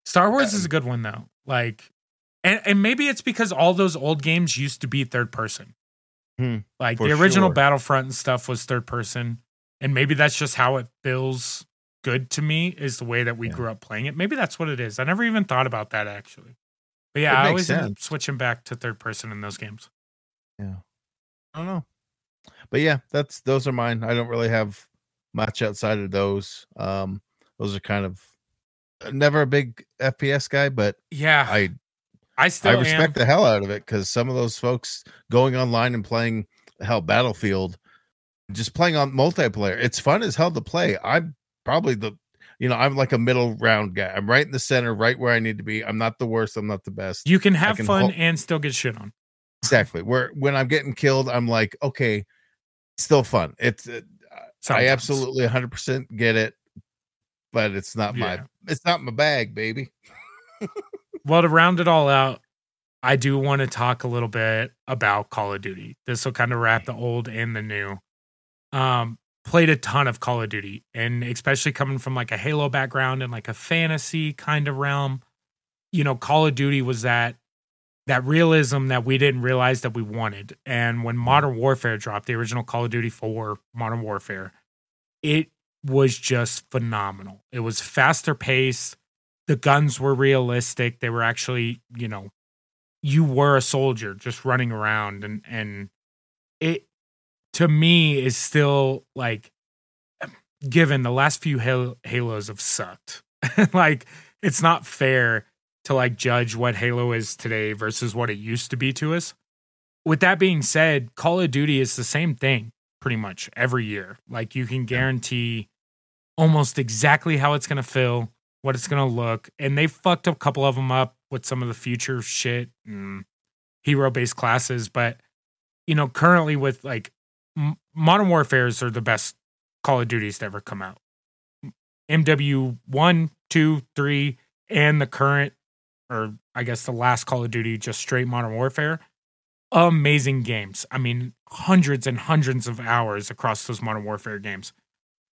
Star Wars is a good one though. Like and, and maybe it's because all those old games used to be third person. Hmm, like the original sure. Battlefront and stuff was third person. And maybe that's just how it feels good to me is the way that we Yeah. grew up playing it. Maybe that's what it is. I never even thought about that actually. But yeah, I always end up switching back to third person in those games. Yeah. I don't know. But yeah, that's those are mine. I don't really have much outside of those. Um those are kind of never a big FPS guy, but Yeah. I, I still I respect am. the hell out of it because some of those folks going online and playing hell Battlefield, just playing on multiplayer, it's fun as hell to play. I'm probably the you know, I'm like a middle round guy. I'm right in the center, right where I need to be. I'm not the worst. I'm not the best. You can have can fun hol- and still get shit on. exactly. Where when I'm getting killed, I'm like, okay, still fun. It's uh, I absolutely 100% get it, but it's not Yeah. my it's not my bag, baby. Well, to round it all out, I do want to talk a little bit about Call of Duty. This will kind of wrap the old and the new. Um, played a ton of Call of Duty, and especially coming from like a Halo background and like a fantasy kind of realm, you know, Call of Duty was that that realism that we didn't realize that we wanted. And when Modern Warfare dropped, the original Call of Duty 4 Modern Warfare, it was just phenomenal. It was faster paced. The guns were realistic. They were actually, you know, you were a soldier just running around and and it to me is still like given the last few Hal- Halos have sucked. like it's not fair to like judge what Halo is today versus what it used to be to us. With that being said, Call of Duty is the same thing pretty much every year. Like you can guarantee almost exactly how it's going to feel, what it's going to look, and they fucked a couple of them up with some of the future shit and hero based classes, but you know, currently with like M- Modern Warfares are the best Call of Duties to ever come out. MW one, two, three, and the current, or I guess the last Call of Duty, just straight Modern Warfare. Amazing games. I mean, hundreds and hundreds of hours across those Modern Warfare games.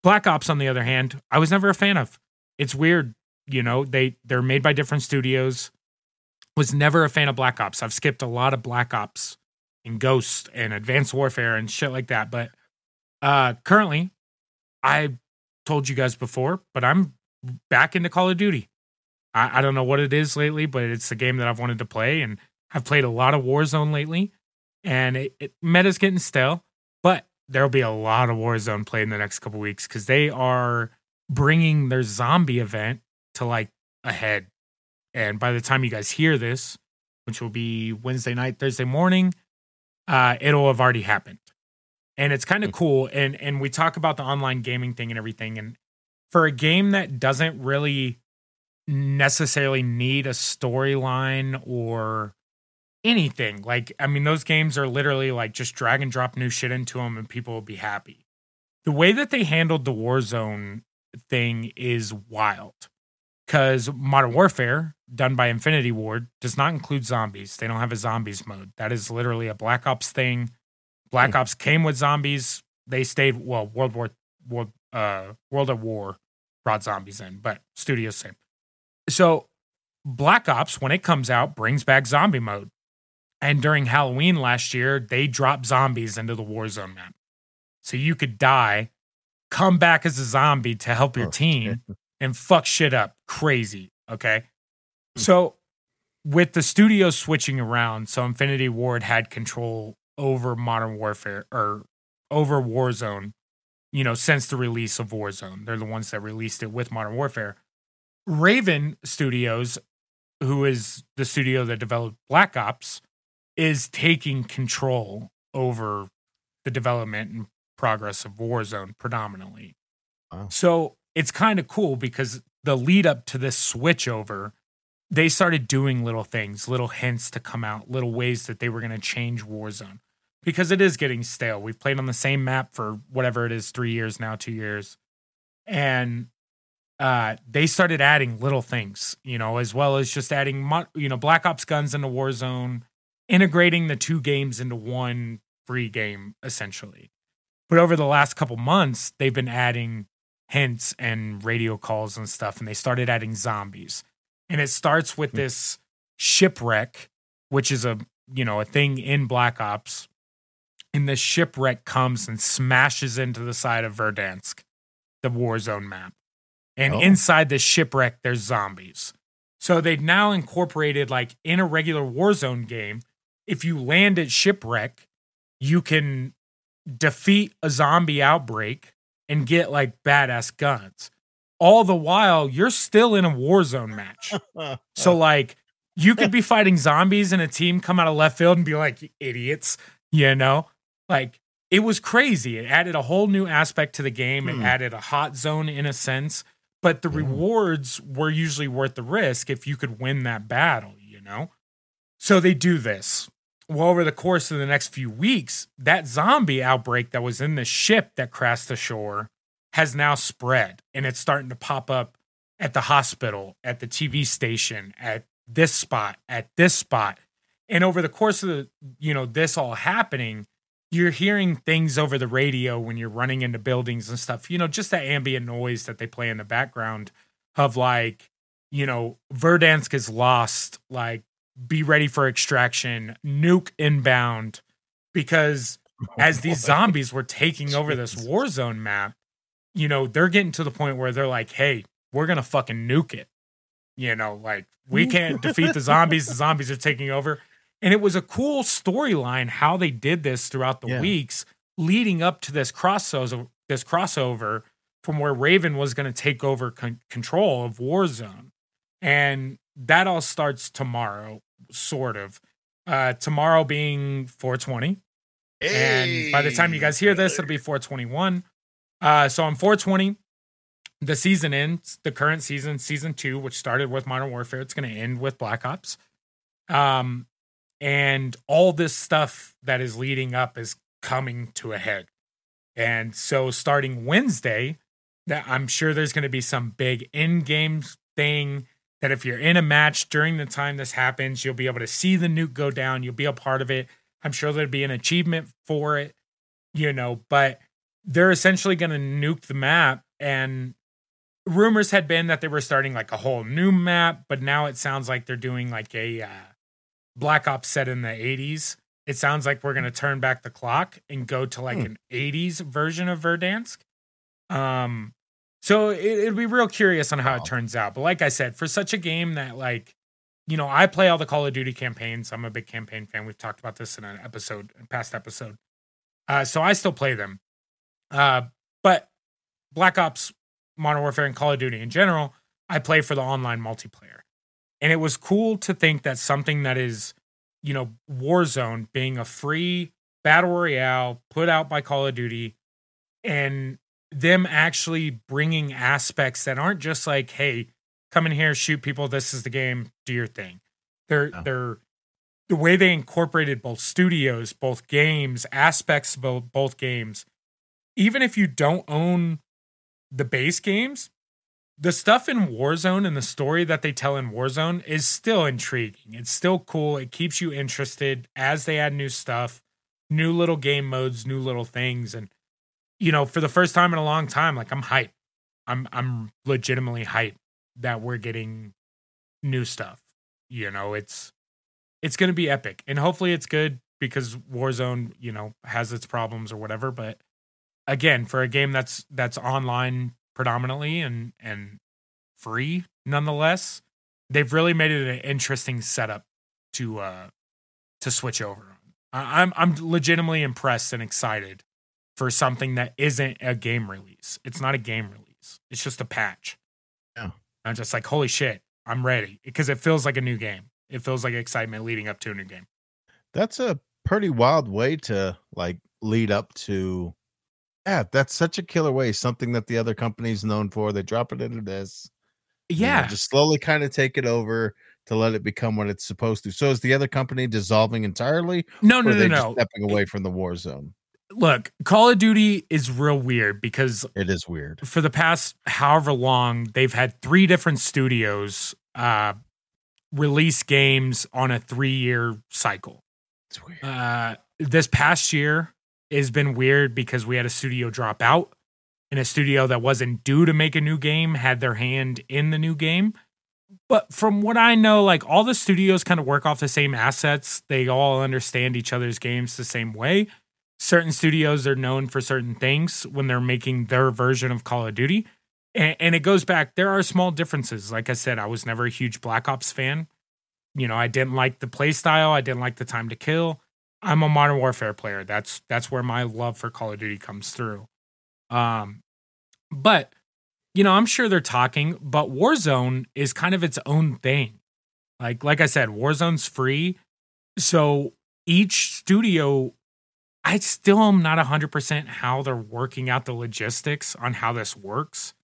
Black Ops, on the other hand, I was never a fan of. It's weird, you know. They they're made by different studios. Was never a fan of Black Ops. I've skipped a lot of Black Ops and Ghost and Advanced Warfare and shit like that. But uh currently, I told you guys before, but I'm back into Call of Duty. I, I don't know what it is lately, but it's the game that I've wanted to play, and I've played a lot of Warzone lately, and it, it meta's getting stale. But there'll be a lot of Warzone played in the next couple weeks because they are bringing their zombie event to like ahead. And by the time you guys hear this, which will be Wednesday night, Thursday morning, uh, it'll have already happened. And it's kind of Hmm. cool. And and we talk about the online gaming thing and everything. And for a game that doesn't really necessarily need a storyline or anything, like I mean, those games are literally like just drag and drop new shit into them, and people will be happy. The way that they handled the Warzone thing is wild because Modern Warfare, done by Infinity Ward, does not include zombies. They don't have a zombies mode. That is literally a Black Ops thing. Black Ops came with zombies. They stayed well. World War World uh World at War brought zombies in, but studios same. So Black Ops, when it comes out, brings back zombie mode. And during Halloween last year, they dropped zombies into the Warzone map. So you could die, come back as a zombie to help your Oh, team, and fuck shit up. Crazy. Okay. Hmm. So with the studio switching around, so Infinity Ward had control over Modern Warfare or over Warzone, you know, since the release of Warzone. They're the ones that released it with Modern Warfare. Raven Studios, who is the studio that developed Black Ops, is taking control over the development and progress of Warzone predominantly. Wow. So it's kind of cool because the lead up to this switch over, they started doing little things, little hints to come out, little ways that they were going to change Warzone because it is getting stale. We've played on the same map for whatever it is, three years now, two years. And uh, they started adding little things, you know, as well as just adding, you know, Black Ops guns into Warzone, integrating the two games into one free game, essentially. But over the last couple months, they've been adding hints and radio calls and stuff, and they started adding zombies. And it starts with hmm. this shipwreck, which is a you know a thing in Black Ops. And the shipwreck comes and smashes into the side of Verdansk, the war zone map. And Oh. inside the shipwreck, there's zombies. So they've now incorporated like in a regular Warzone game, if you land at shipwreck, you can defeat a zombie outbreak and get like badass guns. All the while, you're still in a Warzone match. So like you could be fighting zombies and a team come out of left field and be like idiots, you know? Like it was crazy. It added a whole new aspect to the game. It Hmm. added a hot zone in a sense, but the rewards were usually worth the risk if you could win that battle, you know? So they do this. Well, over the course of the next few weeks, that zombie outbreak that was in the ship that crashed ashore has now spread and it's starting to pop up at the hospital, at the TV station, at this spot, at this spot. And over the course of the, you know, this all happening, you're hearing things over the radio when you're running into buildings and stuff, you know, just that ambient noise that they play in the background of like, you know, Verdansk is lost, like, be ready for extraction, nuke inbound, because as these zombies were taking over this war zone map, you know, they're getting to the point where they're like, hey, we're going to fucking nuke it. You know, like we can't defeat the zombies. The zombies are taking over. And it was a cool storyline how they did this throughout the Yeah. weeks leading up to this crossover, this crossover from where Raven was going to take over con- control of Warzone. And that all starts tomorrow, sort of. Uh, tomorrow being 420. And by the time you guys hear this, it'll be 421. Uh, so on 420, the season ends, the current season, season two, which started with Modern Warfare, it's going to end with Black Ops. Um, and all this stuff that is leading up is coming to a head. And so starting Wednesday, that I'm sure there's going to be some big in-game thing that if you're in a match during the time this happens, you'll be able to see the nuke go down, you'll be a part of it. I'm sure there'd be an achievement for it, you know, but they're essentially going to nuke the map and rumors had been that they were starting like a whole new map, but now it sounds like they're doing like a uh, Black Ops set in the 80s. It sounds like we're going to turn back the clock and go to like Hmm. an 80s version of Verdansk. Um so it, it'd be real curious on how Wow. it turns out. But like I said, for such a game that like you know, I play all the Call of Duty campaigns. I'm a big campaign fan. We've talked about this in an episode, past episode. Uh, so I still play them. Uh, but Black Ops, Modern Warfare, and Call of Duty in general, I play for the online multiplayer. And it was cool to think that something that is, you know, Warzone being a free battle royale put out by Call of Duty and them actually bringing aspects that aren't just like, hey, come in here, shoot people, this is the game, do your thing. They're Yeah. they're the way they incorporated both studios, both games, aspects of both games. Even if you don't own the base games, the stuff in Warzone and the story that they tell in Warzone is still intriguing. It's still cool. It keeps you interested as they add new stuff, new little game modes, new little things. And, you know, for the first time in a long time, like I'm hyped. I'm I'm legitimately hyped that we're getting new stuff. You know, it's it's gonna be epic. And hopefully it's good because Warzone, you know, has its problems or whatever. But again, for a game that's that's online predominantly and and free nonetheless, they've really made it an interesting setup to uh to switch over. I- I'm I'm legitimately impressed and excited for something that isn't a game release. It's not a game release. It's just a patch. Yeah. I'm just like, holy shit, I'm ready because it feels like a new game. It feels like excitement leading up to a new game. That's a pretty wild way to like lead up to. Yeah, that's such a killer way. Something that the other company's known for. They drop it into this. you know, Yeah. just slowly kind of take it over to let it become what it's supposed to. So is the other company dissolving entirely, no, no, no, no. stepping away from the war zone? Look, Call of Duty is real weird because It is weird. for the past however long, they've had three different studios uh, release games on a three year cycle. It's weird. Uh, this past year, has been weird because we had a studio drop out and a studio that wasn't due to make a new game had their hand in the new game. But from what I know, like all the studios kind of work off the same assets. They all understand each other's games the same way. Certain studios are known for certain things when they're making their version of Call of Duty. And, and it goes back, there are small differences. Like I said, I was never a huge Black Ops fan. You know, I didn't like the play style, I didn't like the time to kill. I'm a modern warfare player. That's that's where my love for Call of Duty comes through. Um but you know, I'm sure they're talking, but Warzone is kind of its own thing. Like like I said, Warzone's free. So each studio I still am not 100% how they're working out the logistics on how this works.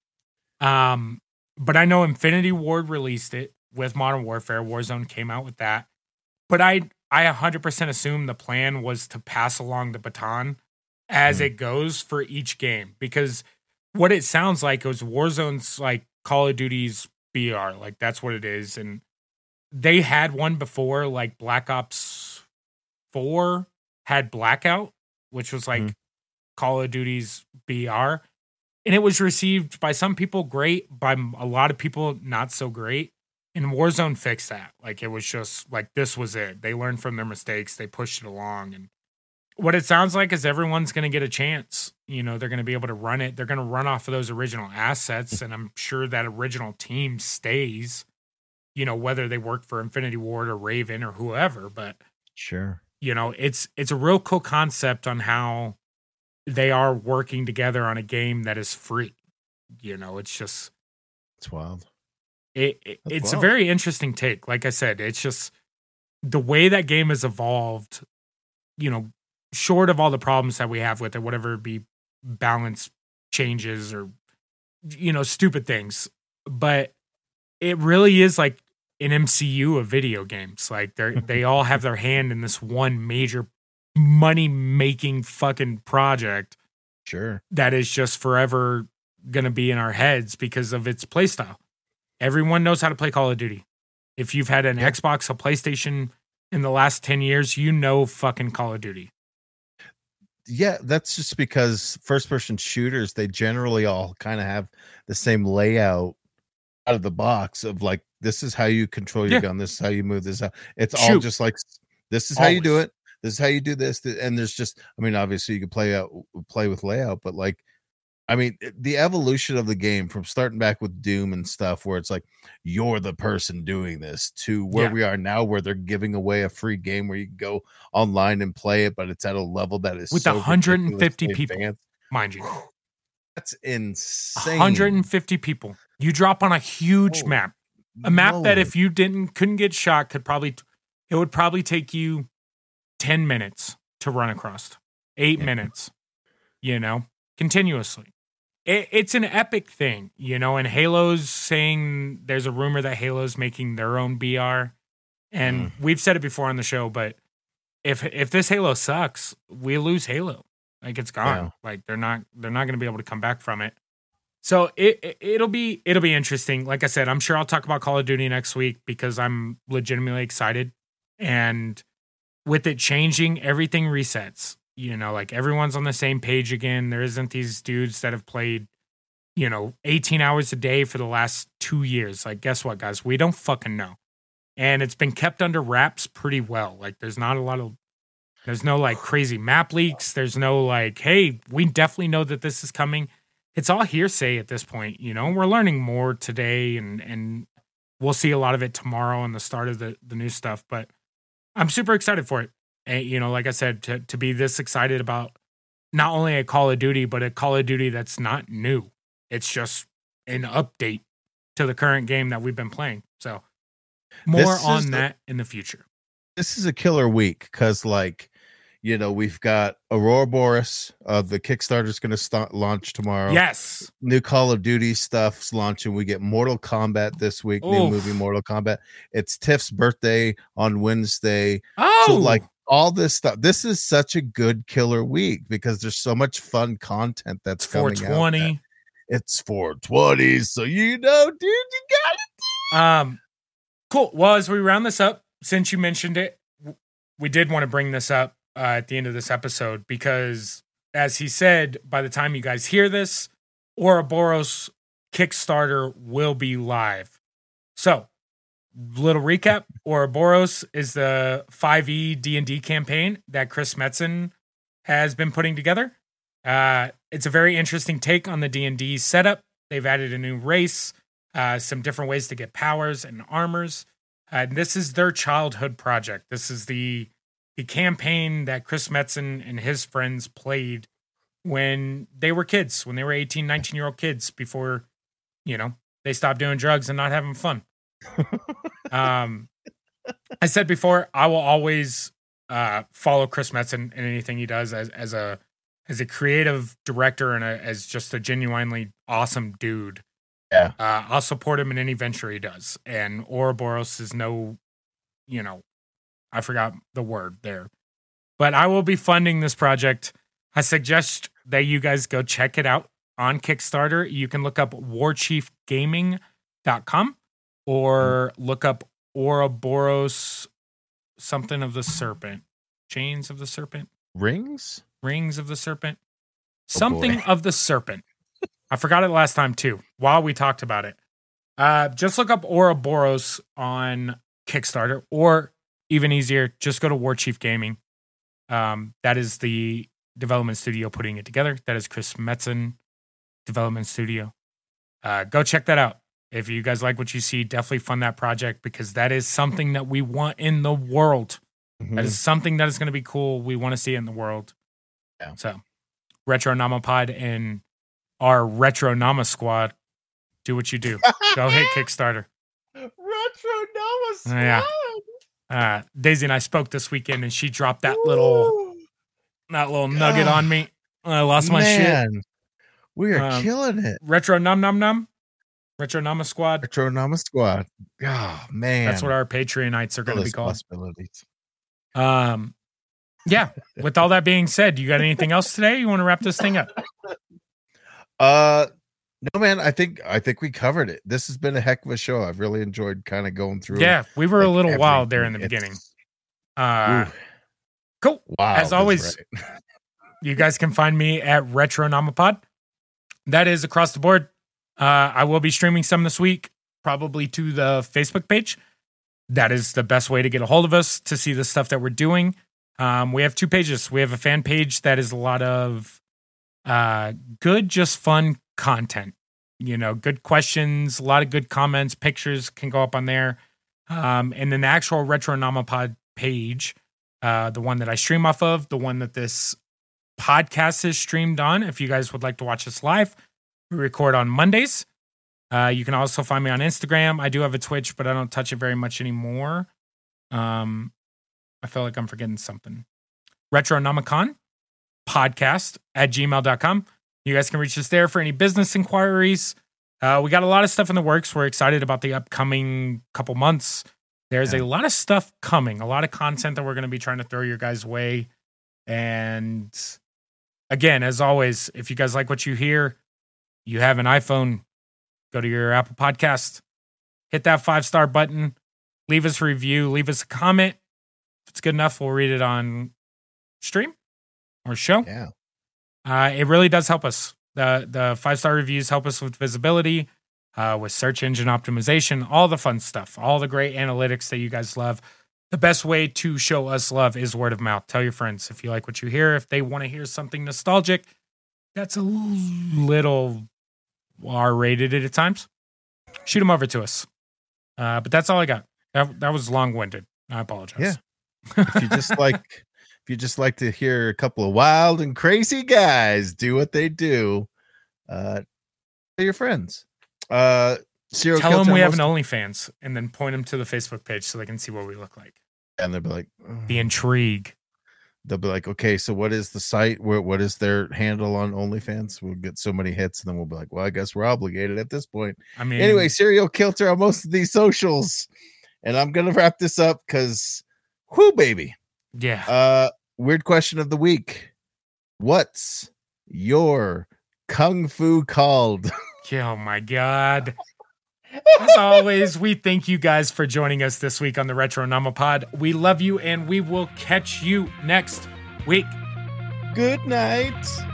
Um but I know Infinity Ward released it with Modern Warfare. Warzone came out with that. But I I 100% assume the plan was to pass along the baton as mm. it goes for each game because what it sounds like is Warzone's like Call of Duty's BR, like that's what it is, and they had one before, like Black Ops Four had Blackout, which was like mm. Call of Duty's BR, and it was received by some people great, by a lot of people not so great. And Warzone fixed that. Like it was just like this was it. They learned from their mistakes. They pushed it along, and what it sounds like is everyone's going to get a chance. You know, they're going to be able to run it. They're going to run off of those original assets, and I'm sure that original team stays. You know, whether they work for Infinity Ward or Raven or whoever, but sure, you know, it's it's a real cool concept on how they are working together on a game that is free. You know, it's just it's wild. It, it it's wild. a very interesting take. Like I said, it's just the way that game has evolved. You know, short of all the problems that we have with it, whatever it be balance changes or you know stupid things, but it really is like an MCU of video games. Like they they all have their hand in this one major money making fucking project. Sure. That is just forever going to be in our heads because of its playstyle. Everyone knows how to play Call of Duty. If you've had an yeah. Xbox, a PlayStation in the last 10 years, you know fucking Call of Duty yeah, that's just because first person shooters, they generally all kind of have the same layout out of the box of like, this is how you control your yeah. gun, this is how you move this out. It's Shoot. all just like, this is Always. how you do it, this is how you do this. And there's just, I mean, obviously you can play out, play with layout, but like, I mean, eh, the evolution of the game from starting back with Doom and stuff, where it's like you're the person doing this, to where yeah. we are now, where they're giving away a free game where you can go online and play it, but it's at a level that is with so 150 people, advanced. mind you. That's insane. 150 people. You drop on a huge oh, map, a map that if you didn't couldn't get shot, could probably it would probably take you 10 minutes to run across, eight yeah. minutes, you know, continuously it, it's an epic thing, you know. And Halo's saying there's a rumor that Halo's making their own BR, and mm. we've said it before on the show. But if if this Halo sucks, we lose Halo. Like it's gone. Like they're not they're not going to be able to come back from it. So it, it will be it'll be interesting. Like I said, I'm sure I'll talk about Call of Duty next week because I'm legitimately excited. And with it changing, everything resets you know, like everyone's on the same page again. There isn't these dudes that have played, you know, 18 hours a day for the last two years. Like, guess what, guys? We don't fucking know. And it's been kept under wraps pretty well. Like, there's not a lot of, there's no like crazy map leaks. There's no like, hey, we definitely know that this is coming. It's all hearsay at this point. You know, we're learning more today and, and we'll see a lot of it tomorrow and the start of the, the new stuff. But I'm super excited for it and, you know, like I said, to to be this excited about not only a Call of Duty, but a Call of Duty that's not new. It's just an update to the current game that we've been playing. So more on the, that in the future. This is a killer week because, like, you know, we've got Ouroboros. Uh, the Kickstarter's going to start launch tomorrow. Yes. New Call of Duty stuff's launching. We get Mortal Kombat this week. Oof. New movie Mortal Kombat. It's Tiff's birthday on Wednesday. Oh, so like all this stuff. This is such a good killer week because there's so much fun content that's coming 420. out. It's 420, so you know, dude, you got it. Um, cool. Well, as we round this up, since you mentioned it, we did want to bring this up. Uh, at the end of this episode because, as he said, by the time you guys hear this, Ouroboros Kickstarter will be live. So, little recap: Ouroboros is the 5e D&D campaign that Chris Metzen has been putting together. Uh, it's a very interesting take on the D&D setup. They've added a new race, uh, some different ways to get powers and armors. And this is their childhood project. This is the the campaign that Chris Metzen and his friends played when they were kids, when they were 18, 19 year old kids before, you know, they stopped doing drugs and not having fun. um, I said before, I will always uh, follow Chris Metzen in anything he does as, as a as a creative director and a, as just a genuinely awesome dude. Yeah. Uh, I'll support him in any venture he does. And Ouroboros is no, you know, I forgot the word there. But I will be funding this project. I suggest that you guys go check it out on Kickstarter. You can look up warchiefgaming.com or look up Ouroboros something of the serpent. Chains of the serpent. Rings? Rings of the serpent. Oh, Something boy. of the serpent. I forgot it last time too, while we talked about it. Uh, just look up Ouroboros on Kickstarter, or even easier, just go to War Chief Gaming. Um, that is the development studio putting it together. That is Chris Metzen development studio. Uh, go check that out. If you guys like what you see, definitely fund that project because that is something that we want in the world. Mhm. That is something that is going to be cool. We want to see it in the world. Yeah. So, Retro Nama Pod and our Retro Nama Squad, do what you do. Go hit Kickstarter. Retro Nama Squad. Yeah. Uh, Daisy and I spoke this weekend, and she dropped that little that little nugget on me. I lost my shit. We are Um, killing it. Retro Num Num Num, Retro Nama Squad. Retro Nama Squad. Oh man. That's what our Patreonites are going to be called. Um, yeah. With all that being said, you got anything else today? You want to wrap this thing up? Uh no man, I think I think we covered it. This has been a heck of a show. I've really enjoyed kind of going through Yeah, we were a like, little wild there in the everything. beginning. It's- Uh, ooh, cool. wild as always, right. You guys can find me at Retro Namapod. That is across the board. Uh, I will be streaming some this week, probably to the Facebook page. That is the best way to get a hold of us to see the stuff that we're doing. Um, we have two pages. We have a fan page that is a lot of uh, good, just fun content. You know, good questions, a lot of good comments, pictures can go up on there. Um, and then the actual Retro Namapod page, uh, the one that I stream off of, the one that this podcast is streamed on. If you guys would like to watch us live, we record on Mondays. Uh, you can also find me on Instagram. I do have a Twitch, but I don't touch it very much anymore. Um, I feel like I'm forgetting something. Retronomicon podcast at gmail.com. You guys can reach us there for any business inquiries. Uh, we got a lot of stuff in the works. We're excited about the upcoming couple months. There's Yeah. a lot of stuff coming, a lot of content that we're going to be trying to throw your guys' way. And again, as always, if you guys like what you hear, you have an iPhone, go to your Apple Podcast, hit that five star button, leave us a review, leave us a comment. If it's good enough, we'll read it on stream or show. Yeah. Uh, it really does help us. The the five star reviews help us with visibility, uh, with search engine optimization, all the fun stuff, all the great analytics that you guys love. The best way to show us love is word of mouth. Tell your friends if you like what you hear. If they want to hear something nostalgic, that's a little R rated at times. Shoot them over to us. Uh, but that's all I got. That that was long winded. I apologize. Yeah. if you just like if you just like to hear a couple of wild and crazy guys do what they do, uh tell your friends. Uh serial Tell them we have an OnlyFans and then point them to the Facebook page so they can see what we look like. and they'll be like "Ugh." The intrigue. they'll be like, okay, so what is the site? Where what is their handle on OnlyFans? We'll get so many hits, and then we'll be like, well, I guess we're obligated at this point. I mean, Anyway, serial kilter on most of these socials. And I'm gonna wrap this up because whoo baby. Yeah. Uh weird question of the week. What's your kung fu called? oh my God. As always, we thank you guys for joining us this week on the Retro Namapod. We love you and we will catch you next week. Good night.